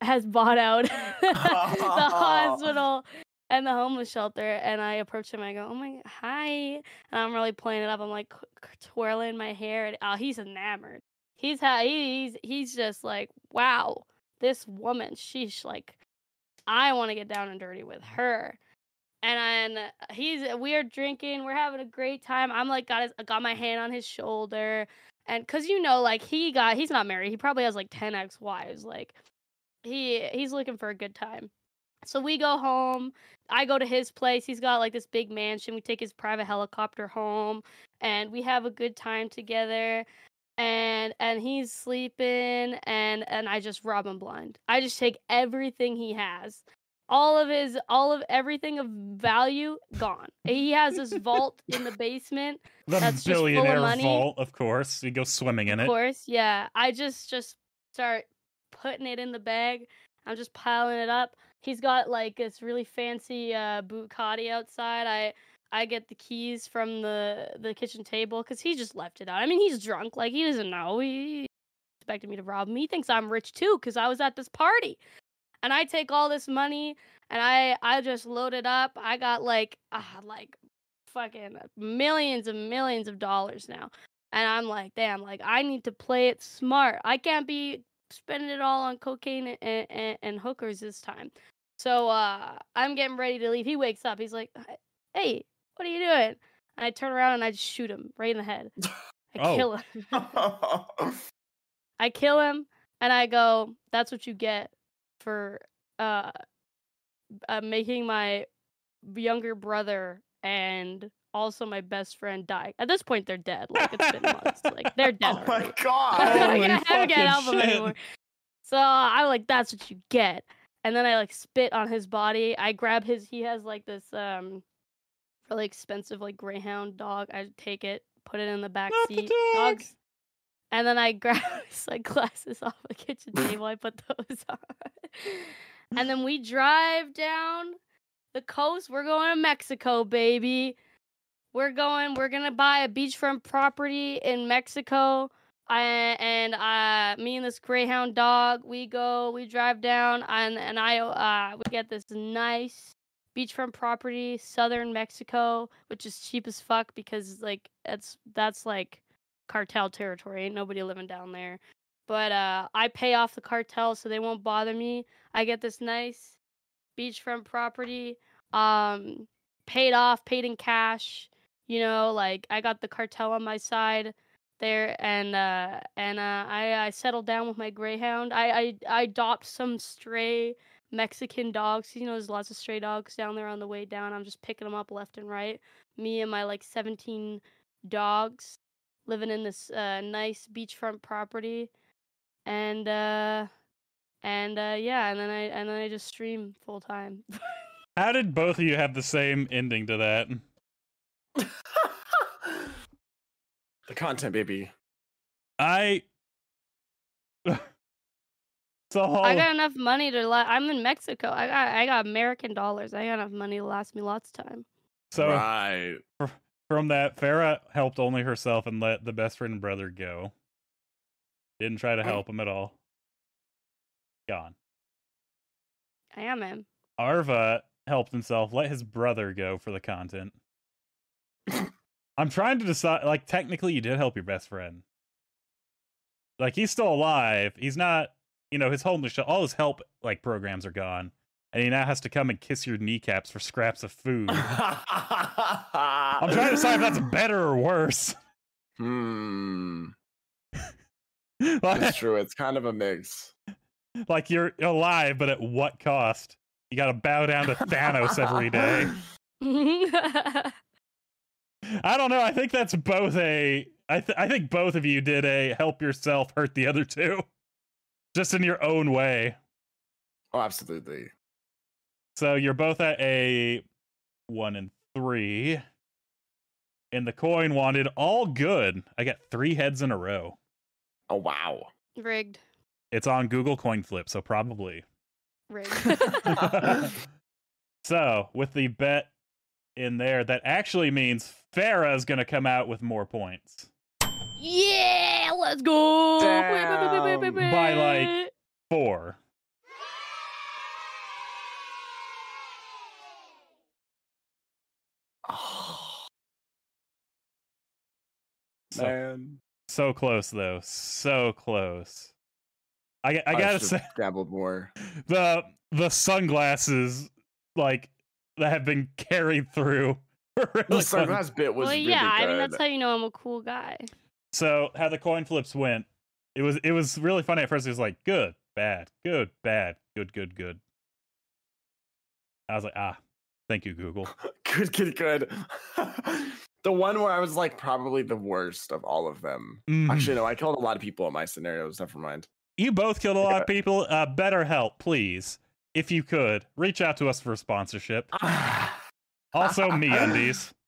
Speaker 3: has bought out the hospital and the homeless shelter and i approach him and i go oh my hi and i'm really playing it up i'm like twirling my hair and oh he's enamored. He's ha- he's he's just like wow this woman she's like i want to get down and dirty with her. And then he's we are drinking we're having a great time i'm like got his got my hand on his shoulder and because you know like he got he's not married he probably has like 10 ex-wives like he he's looking for a good time so we go home i go to his place he's got like this big mansion we take his private helicopter home and we have a good time together and and he's sleeping and and i just rob him blind i just take everything he has all of his all of everything of value gone he has this vault in the basement
Speaker 2: The
Speaker 3: That's just full of
Speaker 2: billionaire
Speaker 3: money.
Speaker 2: vault, of course. You go swimming in it.
Speaker 3: of course yeah i just just start putting it in the bag. I'm just piling it up. He's got like this really fancy uh Bugatti outside. I i get the keys from the the kitchen table because he just left it out. I mean he's drunk. Like he doesn't know. He expected me to rob him. He thinks i'm rich too because i was at this party. And i take all this money and i i just load it up. I got like uh, like fucking millions and millions of dollars now. And I'm like, damn, like I need to play it smart. I can't be spending it all on cocaine and, and, and hookers this time. So uh, I'm getting ready to leave. He wakes up. He's like, hey, what are you doing? And I turn around and I just shoot him right in the head. I
Speaker 2: Oh.
Speaker 3: kill him. I kill him and I go, that's what you get for uh, uh making my younger brother and also my best friend die. At this point they're dead. Like it's been months. Like they're dead.
Speaker 4: oh my
Speaker 3: already.
Speaker 4: god!
Speaker 3: I
Speaker 2: Holy
Speaker 3: can't
Speaker 2: fucking
Speaker 3: help
Speaker 2: shit.
Speaker 3: anymore. So I'm like, that's what you get. And then I like spit on his body. I grab his he has like this um really expensive like greyhound dog. I take it, put it in the back
Speaker 2: Not the
Speaker 3: seat.
Speaker 2: dog.
Speaker 3: Dogs. And then I grab his like glasses off the kitchen table. I put those on. and then we drive down the coast. We're going to Mexico, baby. We're going, we're gonna buy a beachfront property in Mexico. I and uh me and this greyhound dog, we go, we drive down and and I uh we get this nice beachfront property, southern Mexico, which is cheap as fuck because like it's that's like cartel territory. Ain't nobody living down there. But uh I pay off the cartel so they won't bother me. I get this nice beachfront property, um paid off, paid in cash. You know, like I got the cartel on my side there and uh and uh I I settled down with my greyhound. I I I adopt some stray Mexican dogs. You know, there's lots of stray dogs down there on the way down. I'm just picking them up left and right. Me and my like 17 dogs living in this uh nice beachfront property. And uh and uh yeah, and then I and then I just stream full time.
Speaker 2: How did both of you have the same ending to that?
Speaker 4: The content, baby.
Speaker 2: I. so
Speaker 3: I got enough money to la- I'm in Mexico. I got I got American dollars. I got enough money to last me lots of time.
Speaker 2: so
Speaker 4: right.
Speaker 2: from that, Farah helped only herself and let the best friend and brother go. Didn't try to oh. help him at all. Gone.
Speaker 3: I am him.
Speaker 2: Arva helped himself, let his brother go for the content. I'm trying to decide like technically you did help your best friend. Like he's still alive. He's not, you know, his whole sh- all his help like programs are gone. And he now has to come and kiss your kneecaps for scraps of food. I'm trying to decide if that's better or worse.
Speaker 4: Hmm.
Speaker 2: like,
Speaker 4: It's true. It's kind of a mix.
Speaker 2: like you're alive, but at what cost? You gotta bow down to Thanos every day. I don't know. I think that's both a. I th- I think both of you did a help yourself, hurt the other two, just in your own way.
Speaker 4: Oh, absolutely.
Speaker 2: So you're both at a one and three. And the coin wanted all good. I got three heads in a row.
Speaker 4: Oh wow.
Speaker 3: Rigged.
Speaker 2: It's on Google Coin Flip, so probably.
Speaker 3: Rigged.
Speaker 2: so with the bet in there, that actually means Farah's gonna come out with more points.
Speaker 3: yeah, let's go.
Speaker 4: Damn.
Speaker 2: By, like, Four. So,
Speaker 4: man.
Speaker 2: so close though. So close. I, I
Speaker 4: I
Speaker 2: gotta
Speaker 4: should've
Speaker 2: say
Speaker 4: gambled more.
Speaker 2: the the sunglasses like that have been carried through. really
Speaker 4: The
Speaker 2: fun.
Speaker 4: sunglass bit was
Speaker 3: well,
Speaker 4: really
Speaker 3: yeah.
Speaker 4: good.
Speaker 3: I mean, that's how you know I'm a cool guy.
Speaker 2: So how the coin flips went, it was it was really funny at first. It was like good, bad, good, bad, good, good, good. I was like, ah, thank you, Google.
Speaker 4: good, good, good. the one where I was like probably the worst of all of them.
Speaker 2: Mhm.
Speaker 4: Actually, no, I killed a lot of people in my scenarios. Never mind.
Speaker 2: You both killed a lot of people. Uh, better help, please. If you could, reach out to us for a sponsorship. Also, MeUndies.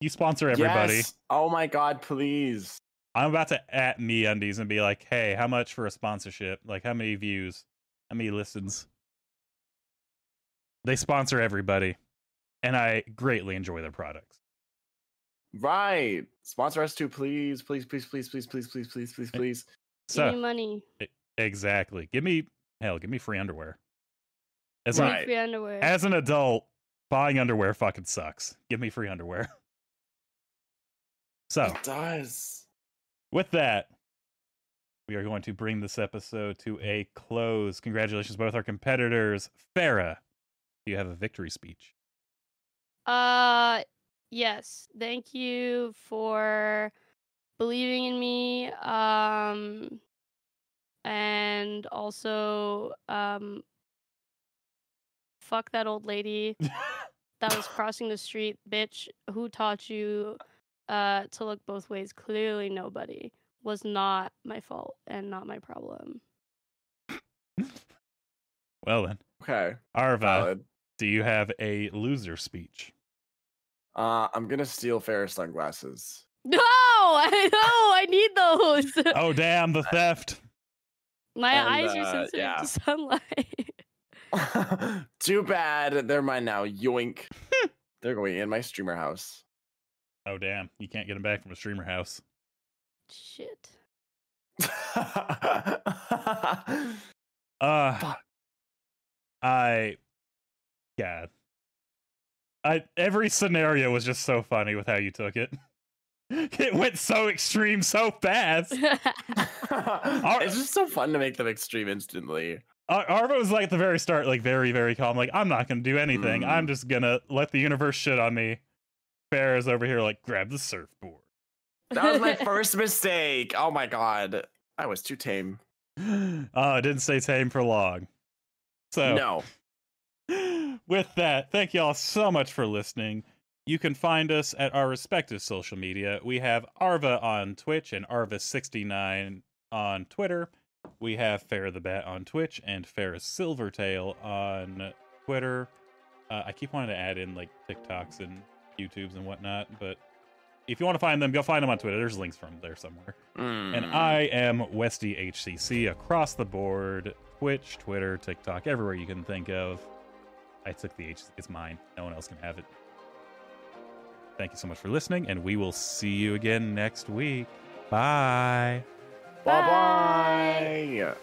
Speaker 2: You sponsor everybody.
Speaker 4: Yes. Oh my god, please.
Speaker 2: I'm about to at MeUndies and be like, hey, how much for a sponsorship? Like, how many views? How many listens? They sponsor everybody, and I greatly enjoy their products.
Speaker 4: Right. Sponsor us too, please. Please, please, please, please, please, please, please, please, eh, please.
Speaker 3: Give me money.
Speaker 2: exactly. Give me, hell, give me free underwear. As,
Speaker 3: Give
Speaker 2: an,
Speaker 3: me free underwear.
Speaker 2: as an adult, buying underwear fucking sucks. Give me free underwear. So,
Speaker 4: It does.
Speaker 2: with that, we are going to bring this episode to a close. Congratulations, both our competitors. Farah, do you have a victory speech?
Speaker 3: Uh, yes. Thank you for believing in me. Um, and also, um, fuck that old lady that was crossing the street, bitch. Who taught you, uh, to look both ways? Clearly, nobody. Was not my fault and not my problem.
Speaker 2: well then,
Speaker 4: Okay.
Speaker 2: Arva,
Speaker 4: Valid.
Speaker 2: do you have a loser speech?
Speaker 4: Uh, I'm gonna steal Farah's sunglasses.
Speaker 3: No, I know. I need those.
Speaker 2: Oh damn, the theft!
Speaker 3: My
Speaker 4: And,
Speaker 3: eyes are
Speaker 4: uh,
Speaker 3: sensitive
Speaker 4: yeah.
Speaker 3: to sunlight.
Speaker 4: Too bad they're mine now. Yoink. they're going in my streamer house.
Speaker 2: Oh damn, you can't get them back from a streamer house.
Speaker 3: Shit.
Speaker 2: Uh,
Speaker 4: Fuck.
Speaker 2: I, God, I every scenario was just so funny with how you took it. It went so extreme so fast.
Speaker 4: it's just so fun to make them extreme instantly.
Speaker 2: Ar- Arva was like at the very start, like very, very calm. Like, I'm not gonna do anything.
Speaker 4: Mm.
Speaker 2: I'm just gonna let the universe shit on me. Farah's over here, like, grab the surfboard.
Speaker 4: That was my first mistake. Oh my god. I was too tame.
Speaker 2: Oh, it didn't stay tame for long. So,
Speaker 4: No.
Speaker 2: with that, thank y'all so much for listening. You can find us at our respective social media. We have Arva on Twitch and Arva69 on Twitter. We have Farah the Bat on Twitch and Farah Silvertail on Twitter. Uh, I keep wanting to add in like TikToks and YouTubes and whatnot, but if you want to find them, go find them on Twitter. There's links from there somewhere. And
Speaker 4: Mm.
Speaker 2: I am Westy HCC across the board Twitch, Twitter, TikTok, everywhere you can think of. I took the H, it's mine. No one else can have it. Thank you so much for listening, and we will see you again next week. Bye.
Speaker 4: Bye bye.